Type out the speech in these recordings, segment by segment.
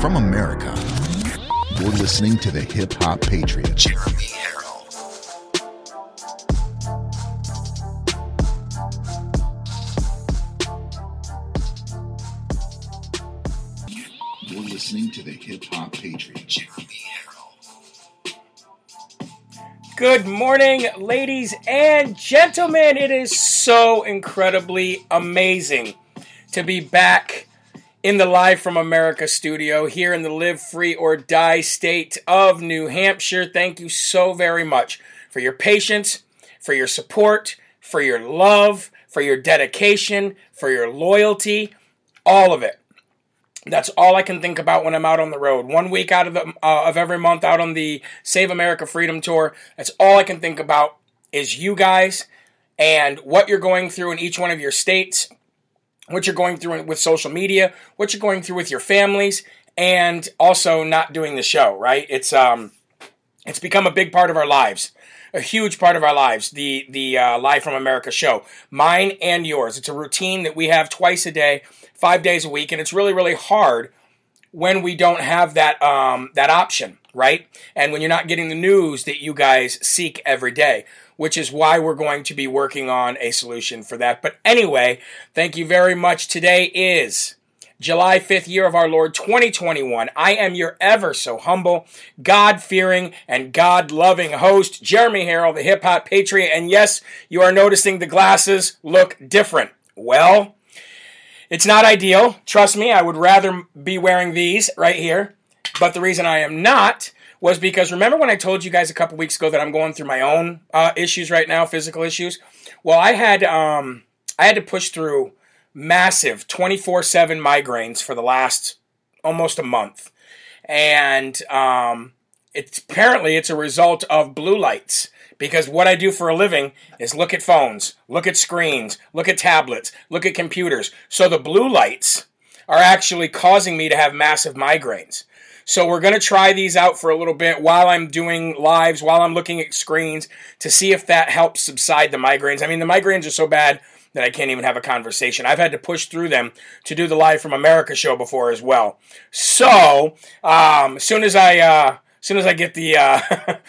from America. You're listening to the Hip Hop Patriot, Jeremy Herrell. You're listening to the Hip Hop Patriot, Jeremy Herrell. Good morning, ladies and gentlemen. It is so incredibly amazing to be back in the Live from America studio here in the Live Free or Die state of New Hampshire. Thank you so very much for your patience, for your support, for your love, for your dedication, for your loyalty, all of it. That's all I can think about when I'm out on the road. One week out of the uh, of every month out on the Save America Freedom Tour. That's all I can think about is you guys and what you're going through in each one of your states, what you're going through with social media, what you're going through with your families, and also not doing the show. Right? It's um, it's become a big part of our lives a huge part of our lives. The the uh, Live from America show, mine and yours. It's a routine that we have twice a day, five days a week, and it's really really hard when we don't have that um, that option, right? And when you're not getting the news that you guys seek every day. Which is why we're going to be working on a solution for that. But anyway, thank you very much. Today is July 5th, year of our Lord 2021. I am your ever so humble, God fearing, and God loving host, Jeremy Herrell, the hip hop patriot. And yes, you are noticing the glasses look different. Well, it's not ideal. Trust me, I would rather be wearing these right here. But the reason I am not was because remember when I told you guys a couple weeks ago that I'm going through my own uh, issues right now, physical issues? Well, I had um, I had to push through massive 24/7 migraines for the last almost a month, and um, it's apparently it's a result of blue lights because what I do for a living is look at phones, look at screens, look at tablets, look at computers. So the blue lights are actually causing me to have massive migraines. So we're going to try these out for a little bit while I'm doing lives, while I'm looking at screens to see if that helps subside the migraines. I mean, the migraines are so bad that I can't even have a conversation. I've had to push through them to do the Live from America show before as well. So, um, as soon as I, uh, as soon as I get the uh,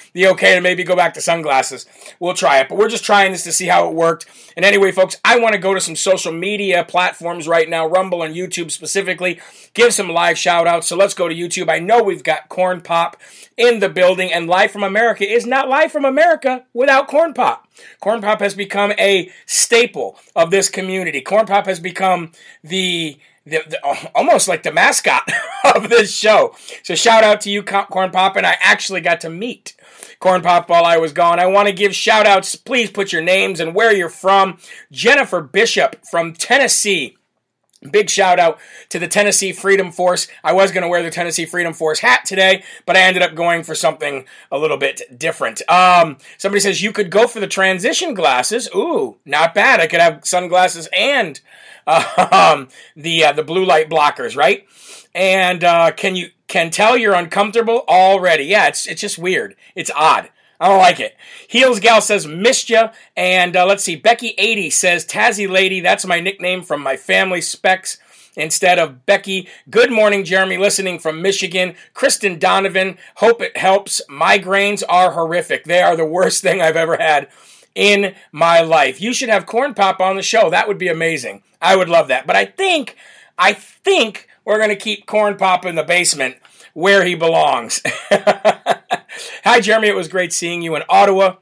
the okay to maybe go back to sunglasses, we'll try it. But we're just trying this to see how it worked. And anyway, folks, I want to go to some social media platforms right now, Rumble and YouTube specifically, give some live shout outs. So let's go to YouTube. I know we've got Corn Pop in the building, and Live from America is not Live from America without Corn Pop. Corn Pop has become a staple of this community. Corn Pop has become the the, the, uh, almost like the mascot of this show. So shout out to you, Corn Pop, and I actually got to meet Corn Pop while I was gone. I want to give shout outs. Please put your names and where you're from. Jennifer Bishop from Tennessee. Big shout out to the Tennessee Freedom Force. I was going to wear the Tennessee Freedom Force hat today, but I ended up going for something a little bit different. Um, somebody says you could go for the transition glasses. Ooh, not bad. I could have sunglasses and um, the uh, the blue light blockers, right? And uh, can you can tell you're uncomfortable already? Yeah, it's it's just weird. It's odd. I don't like it. Heels Gal says, missed ya. And uh, let's see, Becky80 says, Tazzy Lady, that's my nickname from my family specs instead of Becky. Good morning, Jeremy, listening from Michigan. Kristen Donovan, hope it helps. Migraines are horrific. They are the worst thing I've ever had in my life. You should have Corn Pop on the show. That would be amazing. I would love that. But I think, I think we're going to keep Corn Pop in the basement where he belongs. Hi, Jeremy. It was great seeing you in Ottawa.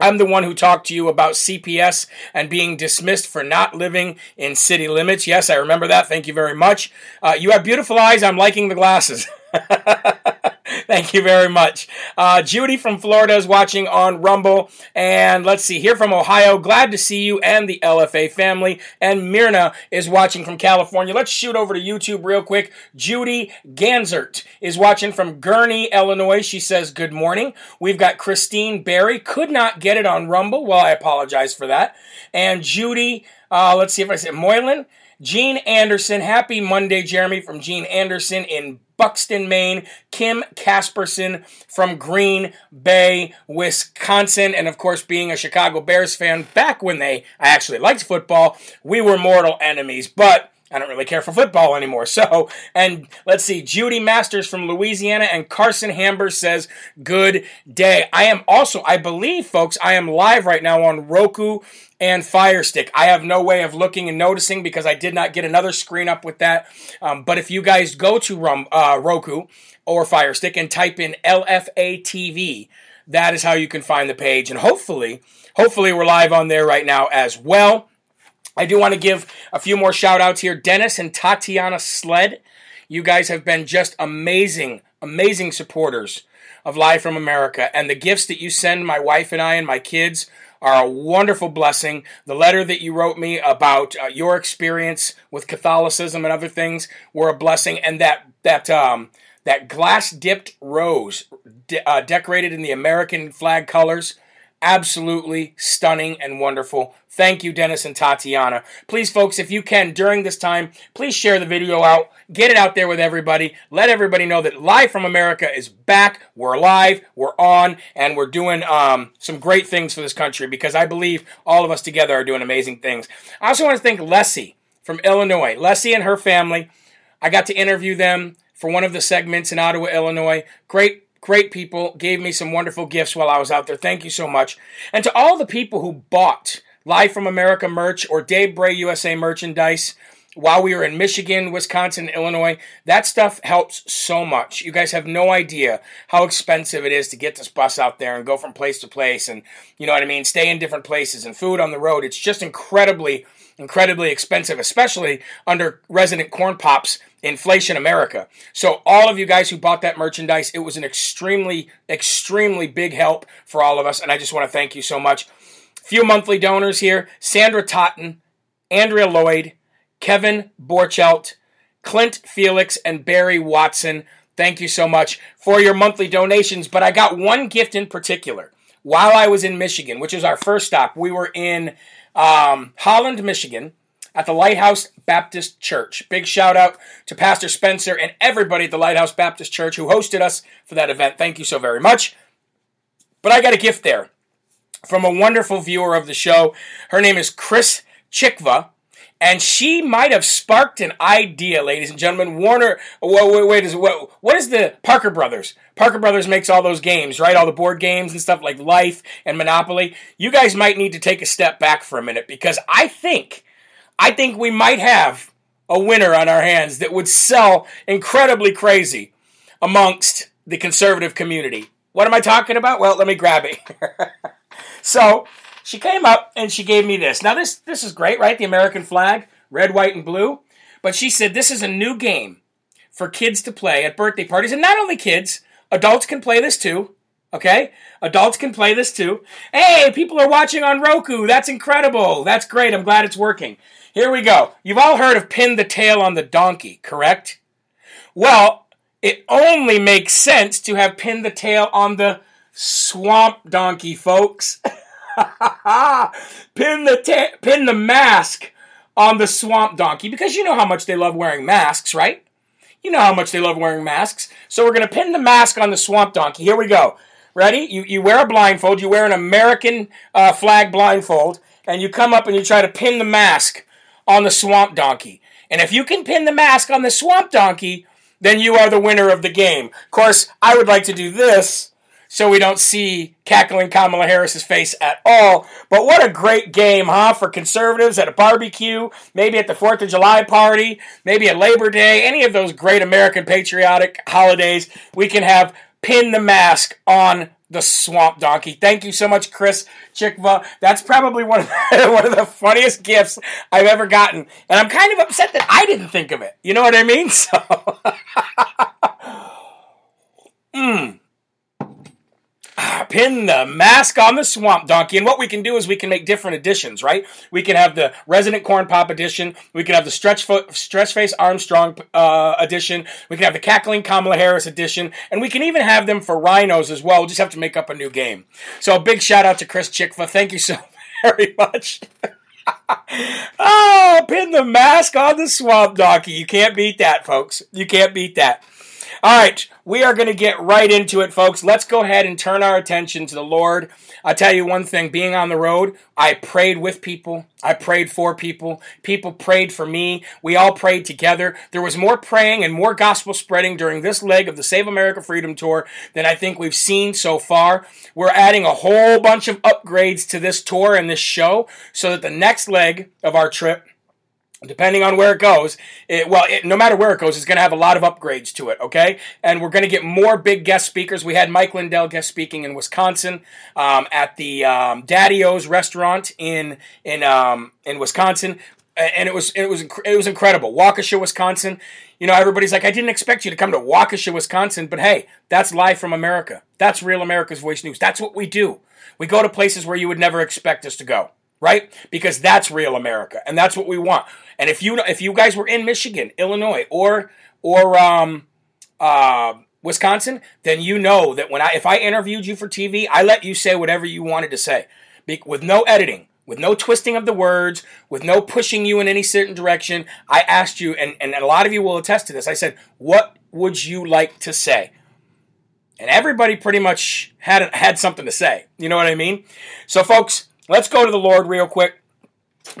I'm the one who talked to you about CPS and being dismissed for not living in city limits. Yes, I remember that. Thank you very much. Uh, you have beautiful eyes. I'm liking the glasses. Thank you very much. Uh, Judy from Florida is watching on Rumble. And let's see, here from Ohio. Glad to see you and the LFA family. And Myrna is watching from California. Let's shoot over to YouTube real quick. Judy Ganzert is watching from Gurnee, Illinois. She says, Good morning. We've got Christine Barry. Could not get it on Rumble. Well, I apologize for that. And Judy, uh, let's see if I said Moylan. Gene Anderson. Happy Monday, Jeremy, from Gene Anderson in Buxton, Maine. Kim Casperson from Green Bay, Wisconsin. And of course, being a Chicago Bears fan back when they, I actually liked football, we were mortal enemies. But I don't really care for football anymore. So, and let's see, Judy Masters from Louisiana and Carson Hamber says, good day. I am also, I believe, folks, I am live right now on Roku and Fire Stick. I have no way of looking and noticing because I did not get another screen up with that. Um, but if you guys go to Rum, uh, Roku or Fire Stick and type in LFA TV, that is how you can find the page. And hopefully, hopefully we're live on there right now as well. I do want to give a few more shout outs here. Dennis and Tatiana Sled, you guys have been just amazing, amazing supporters of Live from America. And the gifts that you send my wife and I and my kids are a wonderful blessing. The letter that you wrote me about uh, your experience with Catholicism and other things were a blessing. And that, that, um, that glass dipped rose de- uh, decorated in the American flag colors absolutely stunning and wonderful. Thank you, Dennis and Tatiana. Please, folks, if you can, during this time, please share the video out. Get it out there with everybody. Let everybody know that Live from America is back. We're live, we're on, and we're doing um, some great things for this country because I believe all of us together are doing amazing things. I also want to thank Leslie from Illinois. Leslie and her family, I got to interview them for one of the segments in Ottawa, Illinois. Great great people, gave me some wonderful gifts while I was out there. Thank you so much. And to all the people who bought Live from America merch or Dave Bray USA merchandise while we were in Michigan, Wisconsin, Illinois, that stuff helps so much. You guys have no idea how expensive it is to get this bus out there and go from place to place and, you know what I mean, stay in different places and food on the road. It's just incredibly, incredibly expensive, especially under resident corn pops inflation America. So all of you guys who bought that merchandise, it was an extremely, extremely big help for all of us, and I just want to thank you so much. Few monthly donors here: Sandra Totten, Andrea Lloyd, Kevin Borchelt, Clint Felix, and Barry Watson. Thank you so much for your monthly donations. But I got one gift in particular. While I was in Michigan, which is our first stop, we were in um, Holland, Michigan at the Lighthouse Baptist Church. Big shout out to Pastor Spencer and everybody at the Lighthouse Baptist Church who hosted us for that event. Thank you so very much. But I got a gift there from a wonderful viewer of the show. Her name is Chris Chikva. And she might have sparked an idea, ladies and gentlemen. Warner, wait, wait, wait what is the Parker Brothers? Parker Brothers makes all those games, right? All the board games and stuff like Life and Monopoly. You guys might need to take a step back for a minute because I think I think we might have a winner on our hands that would sell incredibly crazy amongst the conservative community. What am I talking about? Well, let me grab it. so she came up and she gave me this. Now this this is great, right? The American flag, red, white, and blue. But she said this is a new game for kids to play at birthday parties, and not only kids, adults can play this too. Okay? Adults can play this too. Hey, people are watching on Roku. That's incredible. That's great. I'm glad it's working. Here we go. You've all heard of pin the tail on the donkey, correct? Well, it only makes sense to have pinned the tail on the swamp donkey, folks. pin the ta- pin the mask on the swamp donkey because you know how much they love wearing masks, right? You know how much they love wearing masks. So we're going to pin the mask on the swamp donkey. Here we go. Ready? You, you wear a blindfold. You wear an American uh, flag blindfold, and you come up and you try to pin the mask on the swamp donkey. And if you can pin the mask on the swamp donkey, then you are the winner of the game. Of course, I would like to do this so we don't see cackling Kamala Harris's face at all. But what a great game, huh? For conservatives at a barbecue, maybe at the 4th of July party, maybe at Labor Day, any of those great American patriotic holidays, we can have pin the mask on the swamp donkey. Thank you so much, Chris Chikva. That's probably one of the, one of the funniest gifts I've ever gotten, and I'm kind of upset that I didn't think of it. You know what I mean? So, mm pin the mask on the swamp donkey. And what we can do is we can make different editions, right? We can have the resident corn pop edition. We can have the stretch fo- stretch face Armstrong uh, edition. We can have the cackling Kamala Harris edition, and we can even have them for rhinos as well. We'll just have to make up a new game. So a big shout out to Chris Chikva. Thank you so very much. oh, pin the mask on the swamp donkey. You can't beat that, folks. You can't beat that. All right, we are going to get right into it, folks. Let's go ahead and turn our attention to the Lord. I'll tell you one thing being on the road, I prayed with people, I prayed for people, people prayed for me. We all prayed together. There was more praying and more gospel spreading during this leg of the Save America Freedom Tour than I think we've seen so far. We're adding a whole bunch of upgrades to this tour and this show so that the next leg of our trip depending on where it goes, it, well, it, no matter where it goes, it's going to have a lot of upgrades to it, okay? And we're going to get more big guest speakers. We had Mike Lindell guest speaking in Wisconsin um, at the um, Daddy-O's restaurant in in um, in Wisconsin, and it was it was it was incredible. Waukesha, Wisconsin. You know, everybody's like, I didn't expect you to come to Waukesha, Wisconsin, but hey, that's live from America. That's real America's Voice News. That's what we do. We go to places where you would never expect us to go right? Because that's real America, and that's what we want. And if you if you guys were in Michigan, Illinois, or or um, uh, Wisconsin, then you know that when I if I interviewed you for TV, I let you say whatever you wanted to say, with no editing, with no twisting of the words, with no pushing you in any certain direction. I asked you, and, and a lot of you will attest to this. I said, "What would you like to say?" And everybody pretty much had had something to say. You know what I mean? So, folks, Let's go to the Lord real quick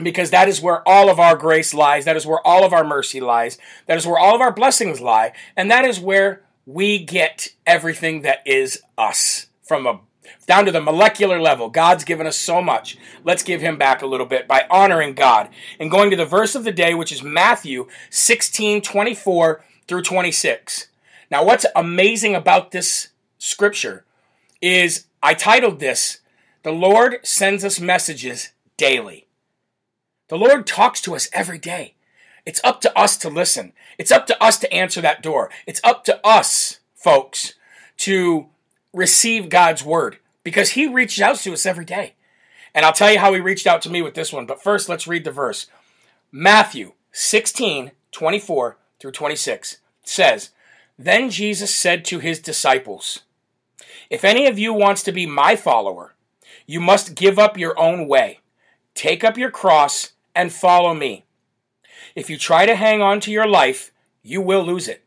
because that is where all of our grace lies. That is where all of our mercy lies. That is where all of our blessings lie. And that is where we get everything that is us from a down to the molecular level. God's given us so much. Let's give him back a little bit by honoring God and going to the verse of the day, which is Matthew 16 24 through 26. Now, what's amazing about this scripture is I titled this the Lord sends us messages daily. The Lord talks to us every day. It's up to us to listen. It's up to us to answer that door. It's up to us, folks, to receive God's word because He reaches out to us every day. And I'll tell you how He reached out to me with this one. But first, let's read the verse. Matthew 16, 24 through 26 says, Then Jesus said to His disciples, If any of you wants to be my follower, you must give up your own way, take up your cross, and follow me. If you try to hang on to your life, you will lose it.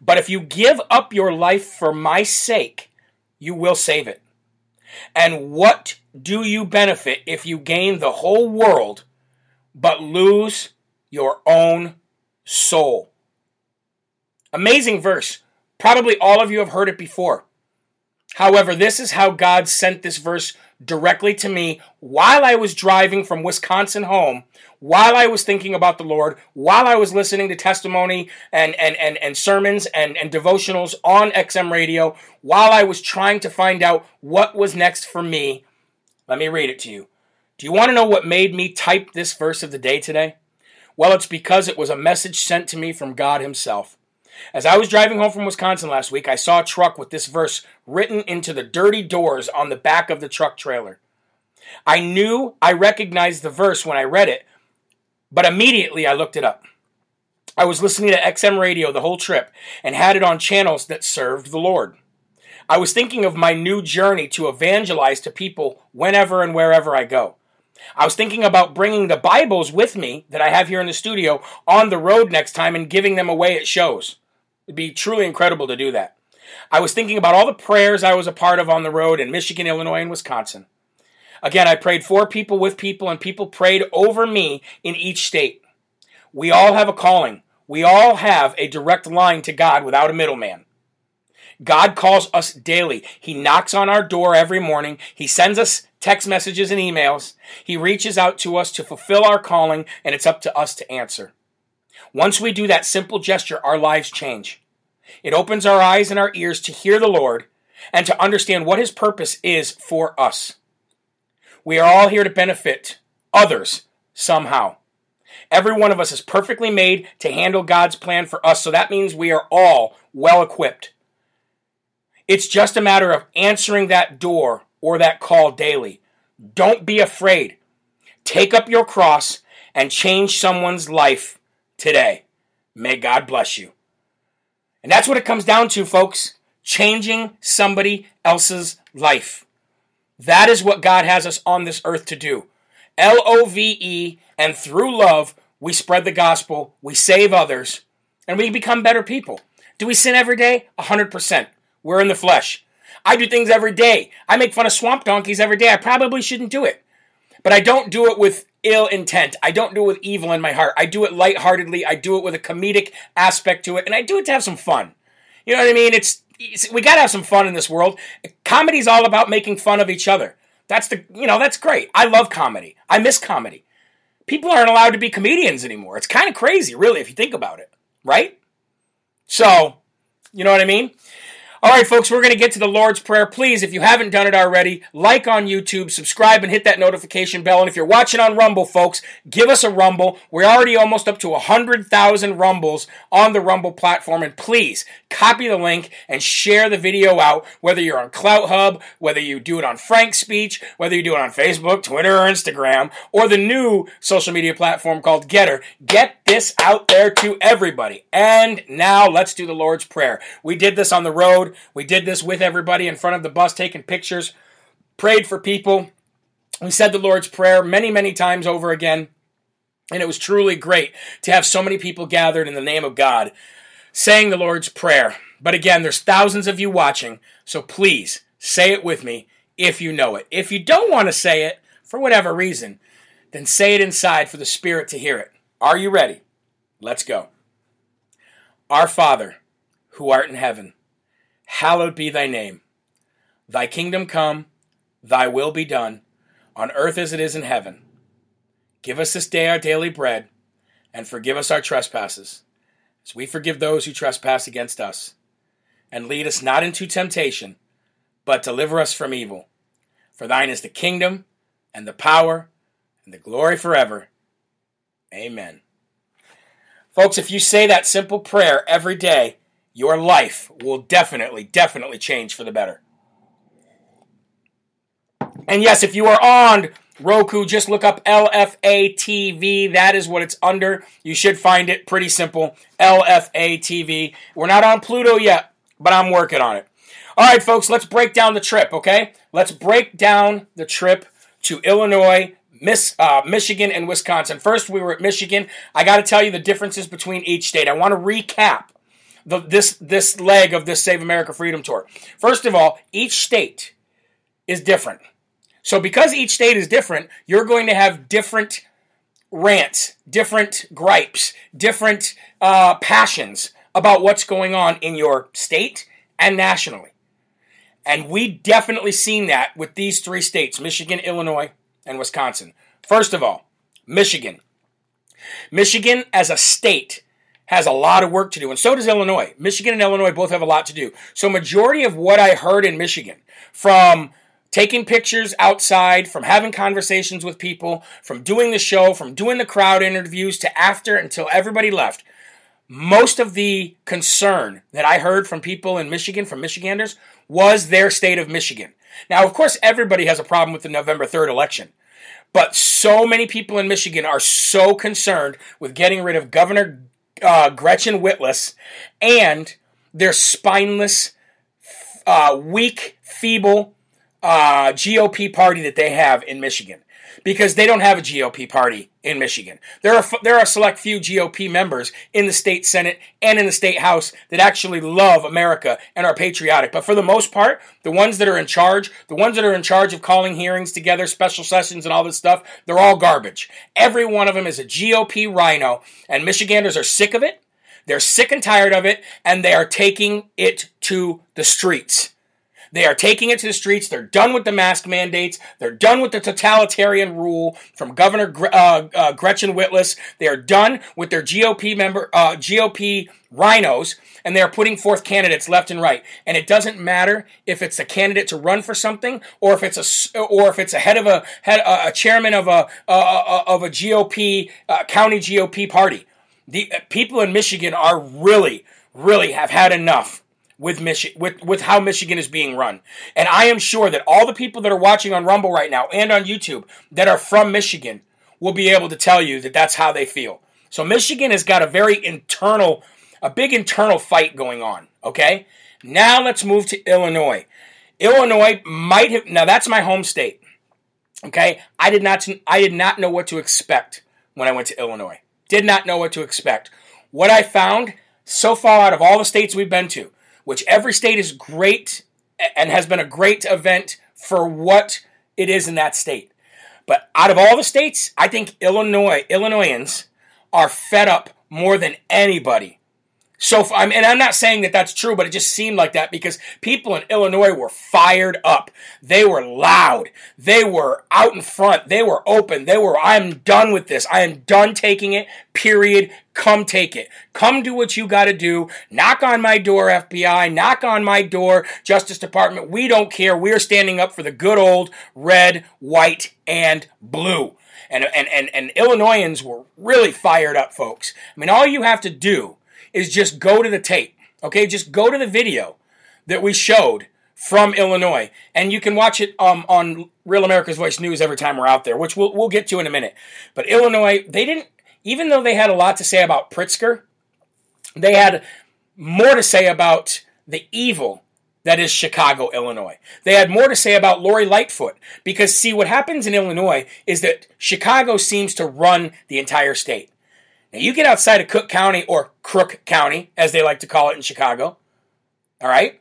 But if you give up your life for my sake, you will save it. And what do you benefit if you gain the whole world but lose your own soul? Amazing verse. Probably all of you have heard it before. However, this is how God sent this verse directly to me while I was driving from Wisconsin home, while I was thinking about the Lord, while I was listening to testimony and, and, and, and sermons and, and devotionals on XM radio, while I was trying to find out what was next for me. Let me read it to you. Do you want to know what made me type this verse of the day today? Well, it's because it was a message sent to me from God Himself. As I was driving home from Wisconsin last week, I saw a truck with this verse written into the dirty doors on the back of the truck trailer. I knew I recognized the verse when I read it, but immediately I looked it up. I was listening to XM radio the whole trip and had it on channels that served the Lord. I was thinking of my new journey to evangelize to people whenever and wherever I go. I was thinking about bringing the Bibles with me that I have here in the studio on the road next time and giving them away at shows. It'd be truly incredible to do that. I was thinking about all the prayers I was a part of on the road in Michigan, Illinois, and Wisconsin. Again, I prayed for people with people, and people prayed over me in each state. We all have a calling. We all have a direct line to God without a middleman. God calls us daily. He knocks on our door every morning. He sends us text messages and emails. He reaches out to us to fulfill our calling, and it's up to us to answer. Once we do that simple gesture, our lives change. It opens our eyes and our ears to hear the Lord and to understand what His purpose is for us. We are all here to benefit others somehow. Every one of us is perfectly made to handle God's plan for us, so that means we are all well equipped. It's just a matter of answering that door or that call daily. Don't be afraid. Take up your cross and change someone's life today. May God bless you. And that's what it comes down to, folks changing somebody else's life. That is what God has us on this earth to do. L O V E, and through love, we spread the gospel, we save others, and we become better people. Do we sin every day? 100%. We're in the flesh. I do things every day. I make fun of swamp donkeys every day. I probably shouldn't do it. But I don't do it with ill intent. I don't do it with evil in my heart. I do it lightheartedly. I do it with a comedic aspect to it, and I do it to have some fun. You know what I mean? It's, it's we got to have some fun in this world. Comedy's all about making fun of each other. That's the, you know, that's great. I love comedy. I miss comedy. People aren't allowed to be comedians anymore. It's kind of crazy, really, if you think about it, right? So, you know what I mean? All right, folks, we're going to get to the Lord's Prayer. Please, if you haven't done it already, like on YouTube, subscribe, and hit that notification bell. And if you're watching on Rumble, folks, give us a Rumble. We're already almost up to 100,000 Rumbles on the Rumble platform. And please, copy the link and share the video out, whether you're on Clout Hub, whether you do it on FrankSpeech, whether you do it on Facebook, Twitter, or Instagram, or the new social media platform called GETTR. Get this out there to everybody. And now let's do the Lord's Prayer. We did this on the road. We did this with everybody in front of the bus, taking pictures, prayed for people. We said the Lord's Prayer many, many times over again. And it was truly great to have so many people gathered in the name of God saying the Lord's Prayer. But again, there's thousands of you watching, so please say it with me if you know it. If you don't want to say it, for whatever reason, then say it inside for the Spirit to hear it. Are you ready? Let's go. Our Father, who art in heaven, hallowed be thy name. Thy kingdom come, thy will be done, on earth as it is in heaven. Give us this day our daily bread, and forgive us our trespasses, as we forgive those who trespass against us. And lead us not into temptation, but deliver us from evil. For thine is the kingdom, and the power, and the glory forever. Amen. Folks, if you say that simple prayer every day, your life will definitely, definitely change for the better. And yes, if you are on Roku, just look up LFA TV. That is what it's under. You should find it pretty simple. LFA TV. We're not on Pluto yet, but I'm working on it. All right, folks, let's break down the trip, okay? Let's break down the trip to Illinois, Miss, uh, Michigan, and Wisconsin. First, we were at Michigan. I got to tell you the differences between each state. I want to recap the, this this leg of this Save America Freedom Tour. First of all, each state is different. So because each state is different, you're going to have different rants, different gripes, different uh, passions about what's going on in your state and nationally. And we definitely seen that with these three states Michigan, Illinois, and Wisconsin. First of all, Michigan. Michigan as a state has a lot of work to do, and so does Illinois. Michigan and Illinois both have a lot to do. So, majority of what I heard in Michigan, from taking pictures outside, from having conversations with people, from doing the show, from doing the crowd interviews to after until everybody left, most of the concern that I heard from people in Michigan, from Michiganders, was their state of Michigan. Now, of course, everybody has a problem with the November 3rd election. But so many people in Michigan are so concerned with getting rid of Governor uh, Gretchen Whitlas and their spineless, uh, weak, feeble uh, GOP party that they have in Michigan. Because they don't have a GOP party in Michigan. There are there are select few GOP members in the state Senate and in the state House that actually love America and are patriotic. But for the most part, the ones that are in charge, the ones that are in charge of calling hearings together, special sessions, and all this stuff, they're all garbage. Every one of them is a GOP rhino, and Michiganders are sick of it. They're sick and tired of it, and they are taking it to the streets. They are taking it to the streets. They're done with the mask mandates. They're done with the totalitarian rule from Governor uh, uh, Gretchen Whitlas. They are done with their GOP member uh, GOP rhinos, and they are putting forth candidates left and right. And it doesn't matter if it's a candidate to run for something, or if it's a or if it's a head of a head a chairman of a of a GOP uh, county GOP party. The uh, people in Michigan are really, really have had enough with Michi- with with how Michigan is being run. And I am sure that all the people that are watching on Rumble right now and on YouTube that are from Michigan will be able to tell you that that's how they feel. So Michigan has got a very internal a big internal fight going on, okay? Now let's move to Illinois. Illinois might have now that's my home state. Okay? I did not I did not know what to expect when I went to Illinois. Did not know what to expect. What I found so far out of all the states we've been to, which every state is great and has been a great event for what it is in that state. But out of all the states, I think Illinois, Illinoisans are fed up more than anybody so, I mean, and I'm not saying that that's true, but it just seemed like that because people in Illinois were fired up. They were loud. They were out in front. They were open. They were, I'm done with this. I am done taking it, period. Come take it. Come do what you got to do. Knock on my door, FBI. Knock on my door, Justice Department. We don't care. We're standing up for the good old red, white, and blue. And, and, and, and Illinoisans were really fired up, folks. I mean, all you have to do is just go to the tape. Okay, just go to the video that we showed from Illinois, and you can watch it um, on Real America's Voice News every time we're out there, which we'll we'll get to in a minute. But Illinois, they didn't, even though they had a lot to say about Pritzker, they had more to say about the evil that is Chicago, Illinois. They had more to say about Lori Lightfoot because see what happens in Illinois is that Chicago seems to run the entire state. Now, you get outside of Cook County or Crook County, as they like to call it in Chicago. All right?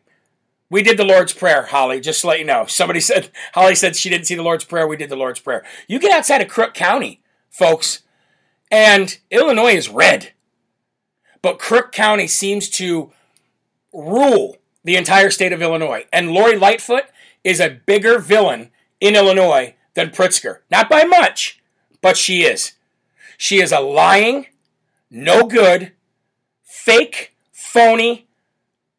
We did the Lord's Prayer, Holly, just to let you know. Somebody said, Holly said she didn't see the Lord's Prayer. We did the Lord's Prayer. You get outside of Crook County, folks, and Illinois is red. But Crook County seems to rule the entire state of Illinois. And Lori Lightfoot is a bigger villain in Illinois than Pritzker. Not by much, but she is. She is a lying, no good, fake, phony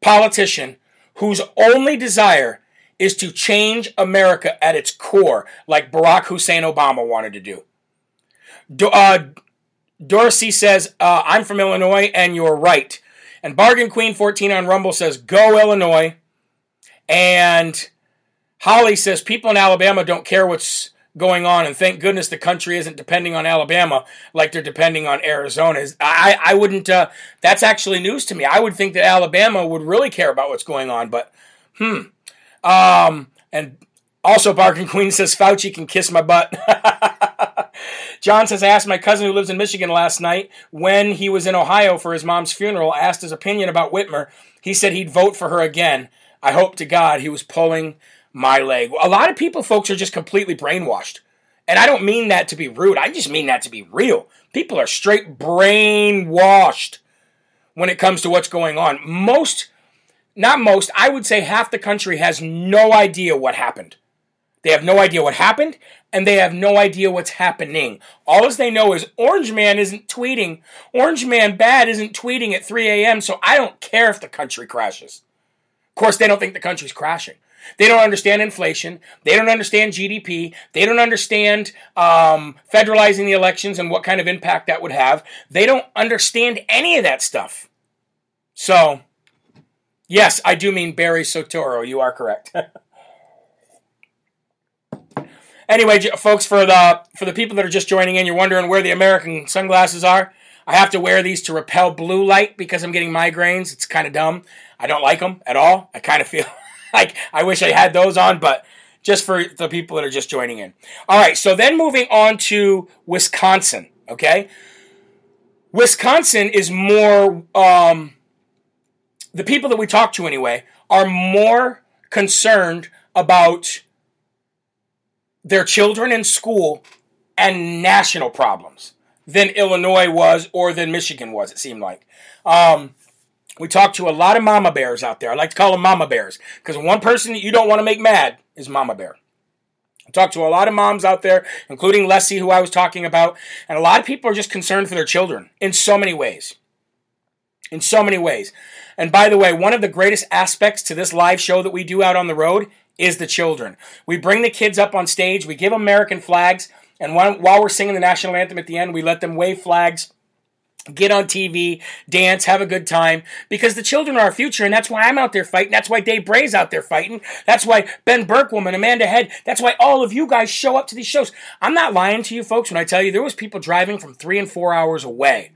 politician whose only desire is to change America at its core, like Barack Hussein Obama wanted to do. Do uh, Dorsey says, uh, I'm from Illinois, and you're right. And Bargain Queen 14 on Rumble says, Go Illinois. And Holly says, People in Alabama don't care what's going on, and thank goodness the country isn't depending on Alabama like they're depending on Arizona. I, I wouldn't. Uh, that's actually news to me. I would think that Alabama would really care about what's going on, but hmm. Um, and also, Barking Queen says Fauci can kiss my butt. John says, I asked my cousin who lives in Michigan last night when he was in Ohio for his mom's funeral, asked his opinion about Whitmer. He said he'd vote for her again. I hope to God he was pulling my leg. A lot of people, folks, are just completely brainwashed. And I don't mean that to be rude. I just mean that to be real. People are straight brainwashed when it comes to what's going on. Most, not most, I would say half the country has no idea what happened. They have no idea what happened, and they have no idea what's happening. All they know is Orange Man isn't tweeting. Orange Man Bad isn't tweeting at 3 a.m., so I don't care if the country crashes. Of course, they don't think the country's crashing. They don't understand inflation. They don't understand GDP. They don't understand um, federalizing the elections and what kind of impact that would have. They don't understand any of that stuff. So, yes, I do mean Barry Soetoro. You are correct. anyway, folks, for the for the people that are just joining in, you're wondering where the American sunglasses are. I have to wear these to repel blue light because I'm getting migraines. It's kind of dumb. I don't like them at all. I kind of feel like I wish I had those on, but just for the people that are just joining in. All right, so then moving on to Wisconsin, okay? Wisconsin is more, um, the people that we talk to anyway, are more concerned about their children in school and national problems than Illinois was or than Michigan was, it seemed like. Um, we talk to a lot of mama bears out there. I like to call them mama bears because one person that you don't want to make mad is mama bear. I talk to a lot of moms out there, including Leslie, who I was talking about, and a lot of people are just concerned for their children in so many ways. In so many ways. And by the way, one of the greatest aspects to this live show that we do out on the road is the children. We bring the kids up on stage, we give American flags, and while we're singing the national anthem at the end, we let them wave flags get on TV, dance, have a good time, because the children are our future, and that's why I'm out there fighting. That's why Dave Bray's out there fighting. That's why Ben Bergquam, Amanda Head, that's why all of you guys show up to these shows. I'm not lying to you folks when I tell you there was people driving from three and four hours away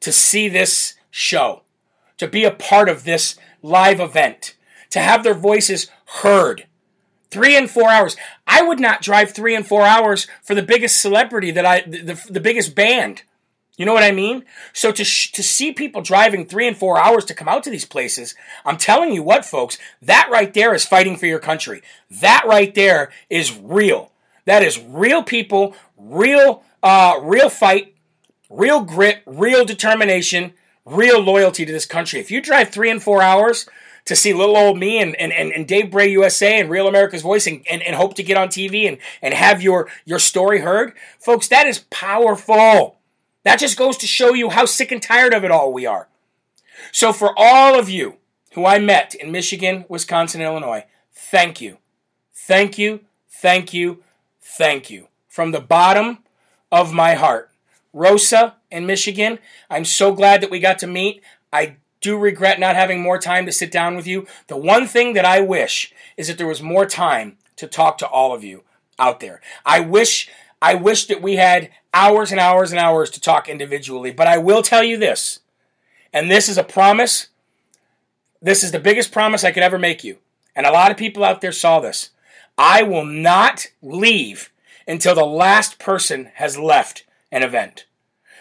to see this show, to be a part of this live event, to have their voices heard. Three and four hours. I would not drive three and four hours for the biggest celebrity that I, the, the biggest band You know what I mean? So to sh- to see people driving three and four hours to come out to these places, I'm telling you what, folks, that right there is fighting for your country. That right there is real. That is real people, real, uh, real fight, real grit, real determination, real loyalty to this country. If you drive three and four hours to see little old me and, and, and, Dave Bray USA and Real America's Voice and, and, and hope to get on TV and, and have your, your story heard, folks, that is powerful. That just goes to show you how sick and tired of it all we are. So, for all of you who I met in Michigan, Wisconsin, Illinois, thank you. Thank you, thank you, thank you. From the bottom of my heart. Rosa in Michigan, I'm so glad that we got to meet. I do regret not having more time to sit down with you. The one thing that I wish is that there was more time to talk to all of you out there. I wish I wish that we had hours and hours and hours to talk individually, but I will tell you this. And this is a promise. This is the biggest promise I could ever make you. And a lot of people out there saw this. I will not leave until the last person has left an event.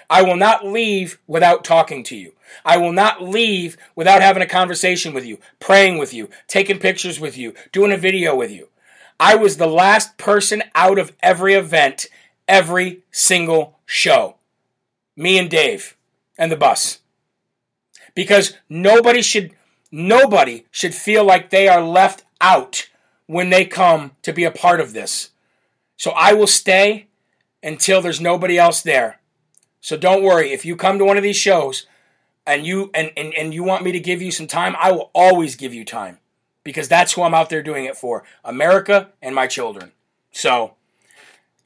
I will not leave without talking to you. I will not leave without having a conversation with you, praying with you, taking pictures with you, doing a video with you. I was the last person out of every event, every single show. Me and Dave and the bus. Because nobody should nobody should feel like they are left out when they come to be a part of this. So I will stay until there's nobody else there. So don't worry, if you come to one of these shows and you and, and, and you want me to give you some time, I will always give you time. Because that's who I'm out there doing it for. America and my children. So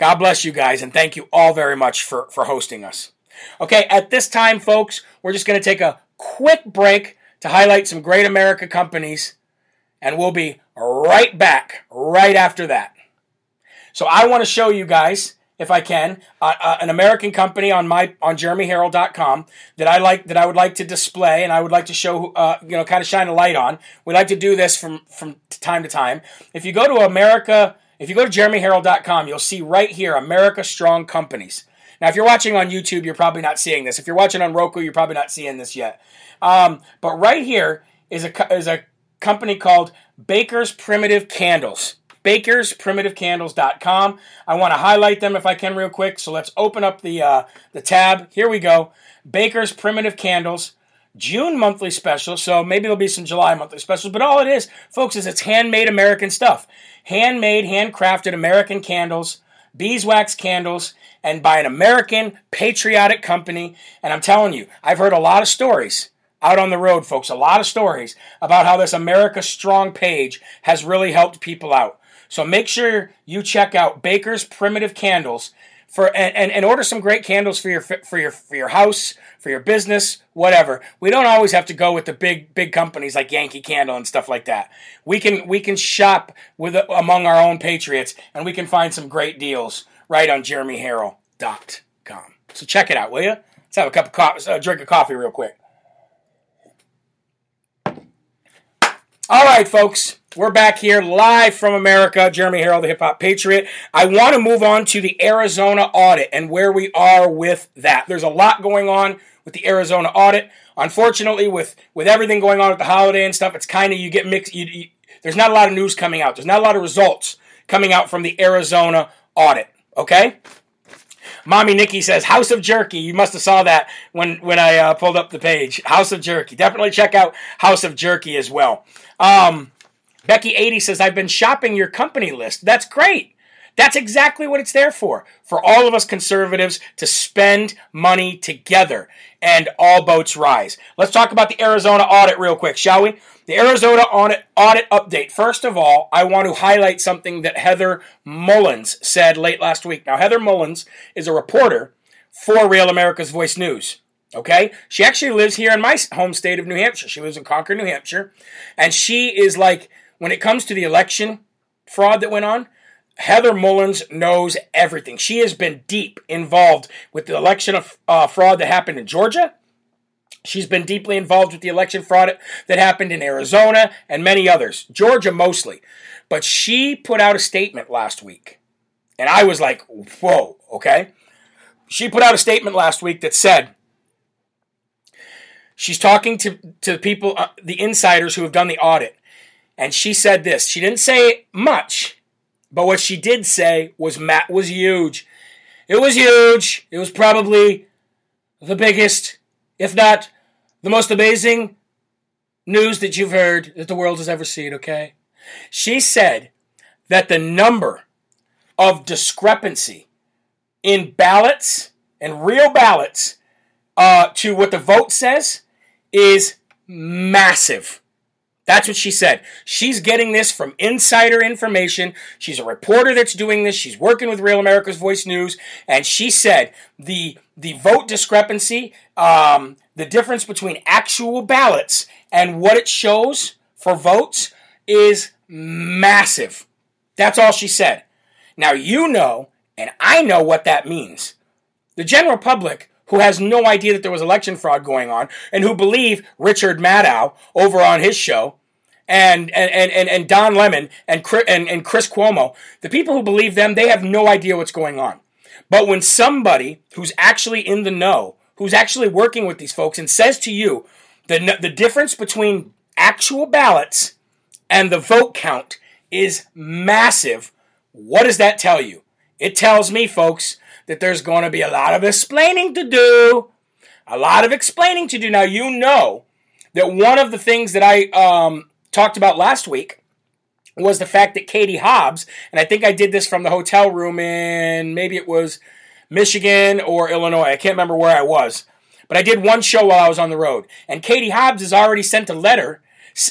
God bless you guys and thank you all very much for, for hosting us. Okay, at this time, folks, we're just going to take a quick break to highlight some great America companies, and we'll be right back right after that. So I want to show you guys if I can, uh, uh, an American company on my on JeremyHerrell.com that I like that I would like to display and I would like to show uh, you know kind of shine a light on. We like to do this from from time to time. If you go to America, if you go to JeremyHerrell.com, you'll see right here America Strong Companies. Now, if you're watching on YouTube, you're probably not seeing this. If you're watching on Roku, you're probably not seeing this yet. Um, but right here is a is a company called Baker's Primitive Candles bakersprimitivecandles.com. I want to highlight them if I can real quick. So let's open up the uh, the tab. Here we go. Baker's Primitive Candles. June monthly special, so maybe there'll be some July monthly specials, but all it is, folks, is it's handmade American stuff. Handmade, handcrafted American candles, beeswax candles, and by an American patriotic company. And I'm telling you, I've heard a lot of stories out on the road, folks, a lot of stories about how this America Strong page has really helped people out. So make sure you check out Baker's Primitive Candles for and, and, and, order some great candles for your for your for your house, for your business, whatever. We don't always have to go with the big big companies like Yankee Candle and stuff like that. We can we can shop with among our own patriots and we can find some great deals right on jeremyherrell.com. So check it out, will you? Let's have a cup of coffee, uh, drink of coffee real quick. All right, folks. We're back here live from America. Jeremy Herrell, the Hip Hop Patriot. I want to move on to the Arizona audit and where we are with that. There's a lot going on with the Arizona audit. Unfortunately, with with everything going on with the holiday and stuff, it's kind of you get mixed. You, you, there's not a lot of news coming out. There's not a lot of results coming out from the Arizona audit. Okay. Mommy Nikki says House of Jerky. You must have saw that when when I uh, pulled up the page. House of Jerky. Definitely check out House of Jerky as well. Um, Becky80 says, I've been shopping your company list. That's great. That's exactly what it's there for. For all of us conservatives to spend money together and all boats rise. Let's talk about the Arizona audit real quick, shall we? The Arizona audit, audit update. First of all, I want to highlight something that Heather Mullins said late last week. Now, Heather Mullins is a reporter for Real America's Voice News. Okay? She actually lives here in my home state of New Hampshire. She lives in Concord, New Hampshire. And she is like, when it comes to the election fraud that went on, Heather Mullins knows everything. She has been deep involved with the election of uh, fraud that happened in Georgia. She's been deeply involved with the election fraud that happened in Arizona and many others, Georgia mostly. But she put out a statement last week. And I was like, whoa, okay? she put out a statement last week that said she's talking to, to the people, uh, the insiders who have done the audit. And she said this. She didn't say much, but what she did say was Matt was huge. It was huge. It was probably the biggest, if not the most amazing news that you've heard that the world has ever seen, okay? She said that the number of discrepancy in ballots and real ballots uh, to what the vote says is massive. That's what she said. She's getting this from insider information. She's a reporter that's doing this. She's working with Real America's Voice News, and she said the the vote discrepancy, um, the difference between actual ballots and what it shows for votes is massive. That's all she said. Now you know, and I know what that means. The general public who has no idea that there was election fraud going on and who believe Richard Maddow over on his show and and and, and Don Lemon and and, and Chris Cuomo, the people who believe them, they have no idea what's going on. But when somebody who's actually in the know, who's actually working with these folks and says to you the the difference between actual ballots and the vote count is massive, what does that tell you? It tells me, folks, that there's going to be a lot of explaining to do. A lot of explaining to do. Now, you know that one of the things that I um, talked about last week was the fact that Katie Hobbs, and I think I did this from the hotel room in maybe it was Michigan or Illinois. I can't remember where I was. But I did one show while I was on the road. And Katie Hobbs has already sent a letter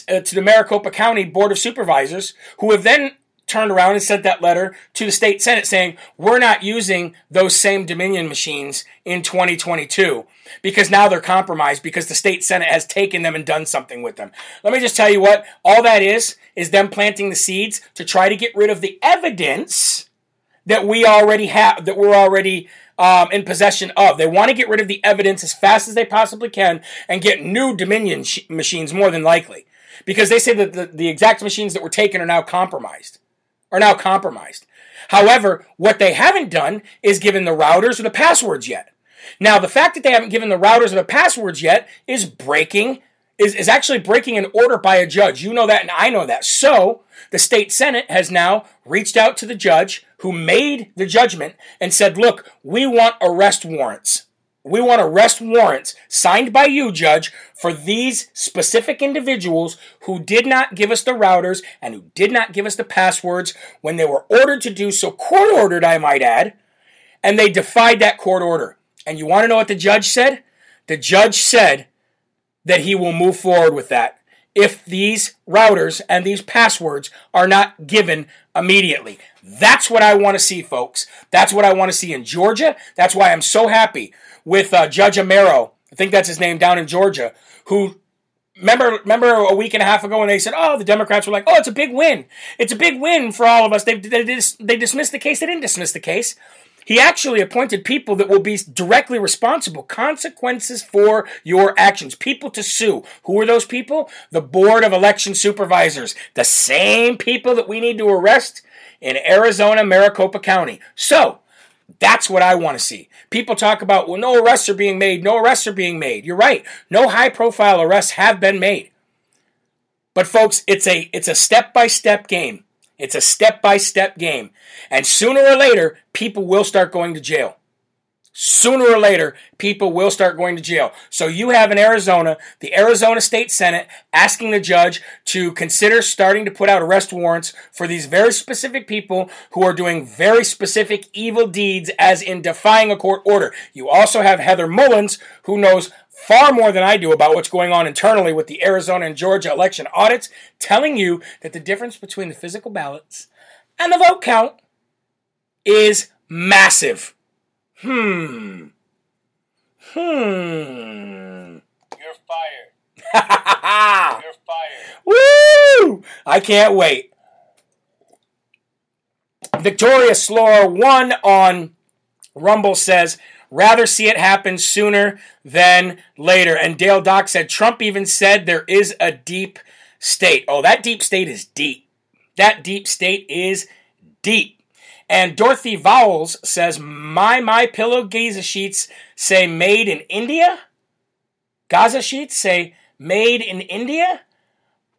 uh, to the Maricopa County Board of Supervisors, who have then turned around and sent that letter to the state senate saying we're not using those same dominion machines in 2022 because now they're compromised because the state senate has taken them and done something with them let me just tell you what all that is is them planting the seeds to try to get rid of the evidence that we already have that we're already um, in possession of. They want to get rid of the evidence as fast as they possibly can and get new Dominion sh- machines more than likely because they say that the, the exact machines that were taken are now compromised are now compromised. However, what they haven't done is given the routers or the passwords yet. Now, the fact that they haven't given the routers or the passwords yet is breaking, is, is actually breaking an order by a judge. You know that, and I know that. So, the state senate has now reached out to the judge who made the judgment and said, look, we want arrest warrants we want arrest warrants signed by you, Judge, for these specific individuals who did not give us the routers and who did not give us the passwords when they were ordered to do so, court ordered, I might add, and they defied that court order. And you want to know what the judge said? The judge said that he will move forward with that if these routers and these passwords are not given immediately. That's what I want to see, folks. That's what I want to see in Georgia. That's why I'm so happy with uh, Judge Amero, I think that's his name, down in Georgia, who remember remember a week and a half ago when they said, "Oh, the Democrats were like, oh, it's a big win. It's a big win for all of us." They they, they dismissed the case. They didn't dismiss the case. He actually appointed people that will be directly responsible, consequences for your actions, people to sue. Who are those people? The Board of Election Supervisors, the same people that we need to arrest in Arizona, Maricopa County. So, that's what I want to see. People talk about, well, no arrests are being made, no arrests are being made. You're right. No high profile arrests have been made. But folks, it's a it's a step-by-step game. It's a step-by-step game. And sooner or later, people will start going to jail. Sooner or later, people will start going to jail. So you have in Arizona, the Arizona State Senate asking the judge to consider starting to put out arrest warrants for these very specific people who are doing very specific evil deeds, as in defying a court order. You also have Heather Mullins, who knows far more than I do about what's going on internally with the Arizona and Georgia election audits, telling you that the difference between the physical ballots and the vote count is massive. Hmm. Hmm. You're fired. You're fired. Woo! I can't wait. Victoria Slor won on Rumble says, rather see it happen sooner than later. And Dale Doc said, Trump even said there is a deep state. Oh, that deep state is deep. That deep state is deep. And Dorothy Vowles says, My My Pillow Gaza sheets say made in India. Gaza sheets say made in India.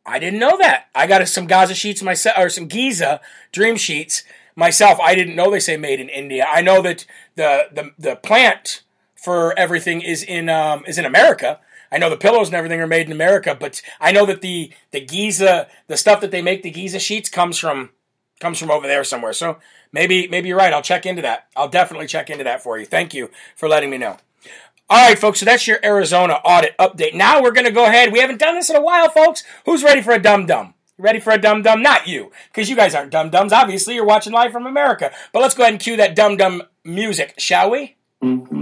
I didn't know that. I got some Gaza sheets myself, or some Giza dream sheets myself. I didn't know they say made in India. I know that the the, the plant for everything is in um, is in America. I know the pillows and everything are made in America, but I know that the the Giza the stuff that they make the Giza sheets comes from comes from over there somewhere. So maybe maybe you're right. I'll check into that. I'll definitely check into that for you. Thank you for letting me know. All right, folks, so that's your Arizona audit update. Now we're going to go ahead. We haven't done this in a while, folks. Who's ready for a dum dum? Ready for a dum dum? Not you, because you guys aren't dum dums. Obviously, you're watching live from America. But let's go ahead and cue that dum dum music, shall we? Mm-hmm.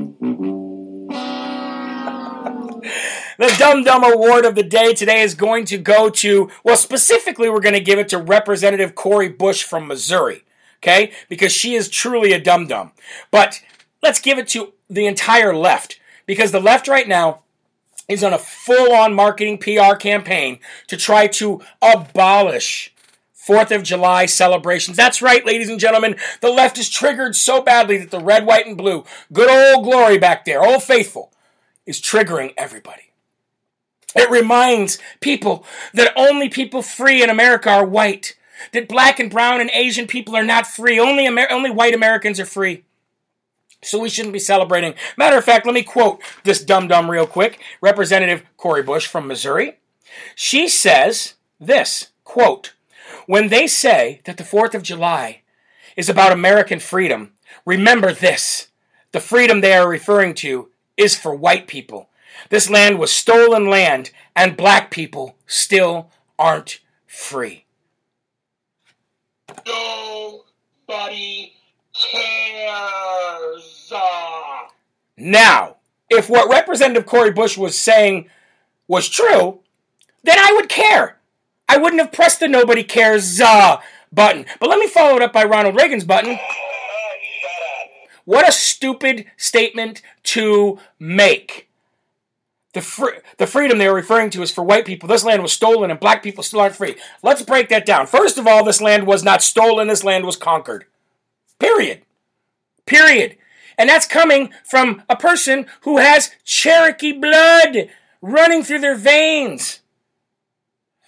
The Dum Dum Award of the day today is going to go to, well, specifically, we're going to give it to Representative Cori Bush from Missouri, okay? Because she is truly a dum dum. But let's give it to the entire left, because the left right now is on a full on marketing PR campaign to try to abolish Fourth of July celebrations. That's right, ladies and gentlemen. The left is triggered so badly that the red, white, and blue, good old glory back there, old faithful, is triggering everybody. It reminds people that only people free in America are white. That black and brown and Asian people are not free. Only Amer- only white Americans are free. So we shouldn't be celebrating. Matter of fact, let me quote this dum dum real quick. Representative Cori Bush from Missouri. She says this quote, When they say that the 4th of July is about American freedom, remember this. The freedom they are referring to is for white people. This land was stolen land, and black people still aren't free. Nobody cares. Now, if what Representative Cori Bush was saying was true, then I would care. I wouldn't have pressed the nobody cares uh, button. But let me follow it up by Ronald Reagan's button. What a stupid statement to make. The, fr- the freedom they were referring to is for white people. This land was stolen and black people still aren't free. Let's break that down. First of all, this land was not stolen, this land was conquered. Period. Period. And that's coming from a person who has Cherokee blood running through their veins.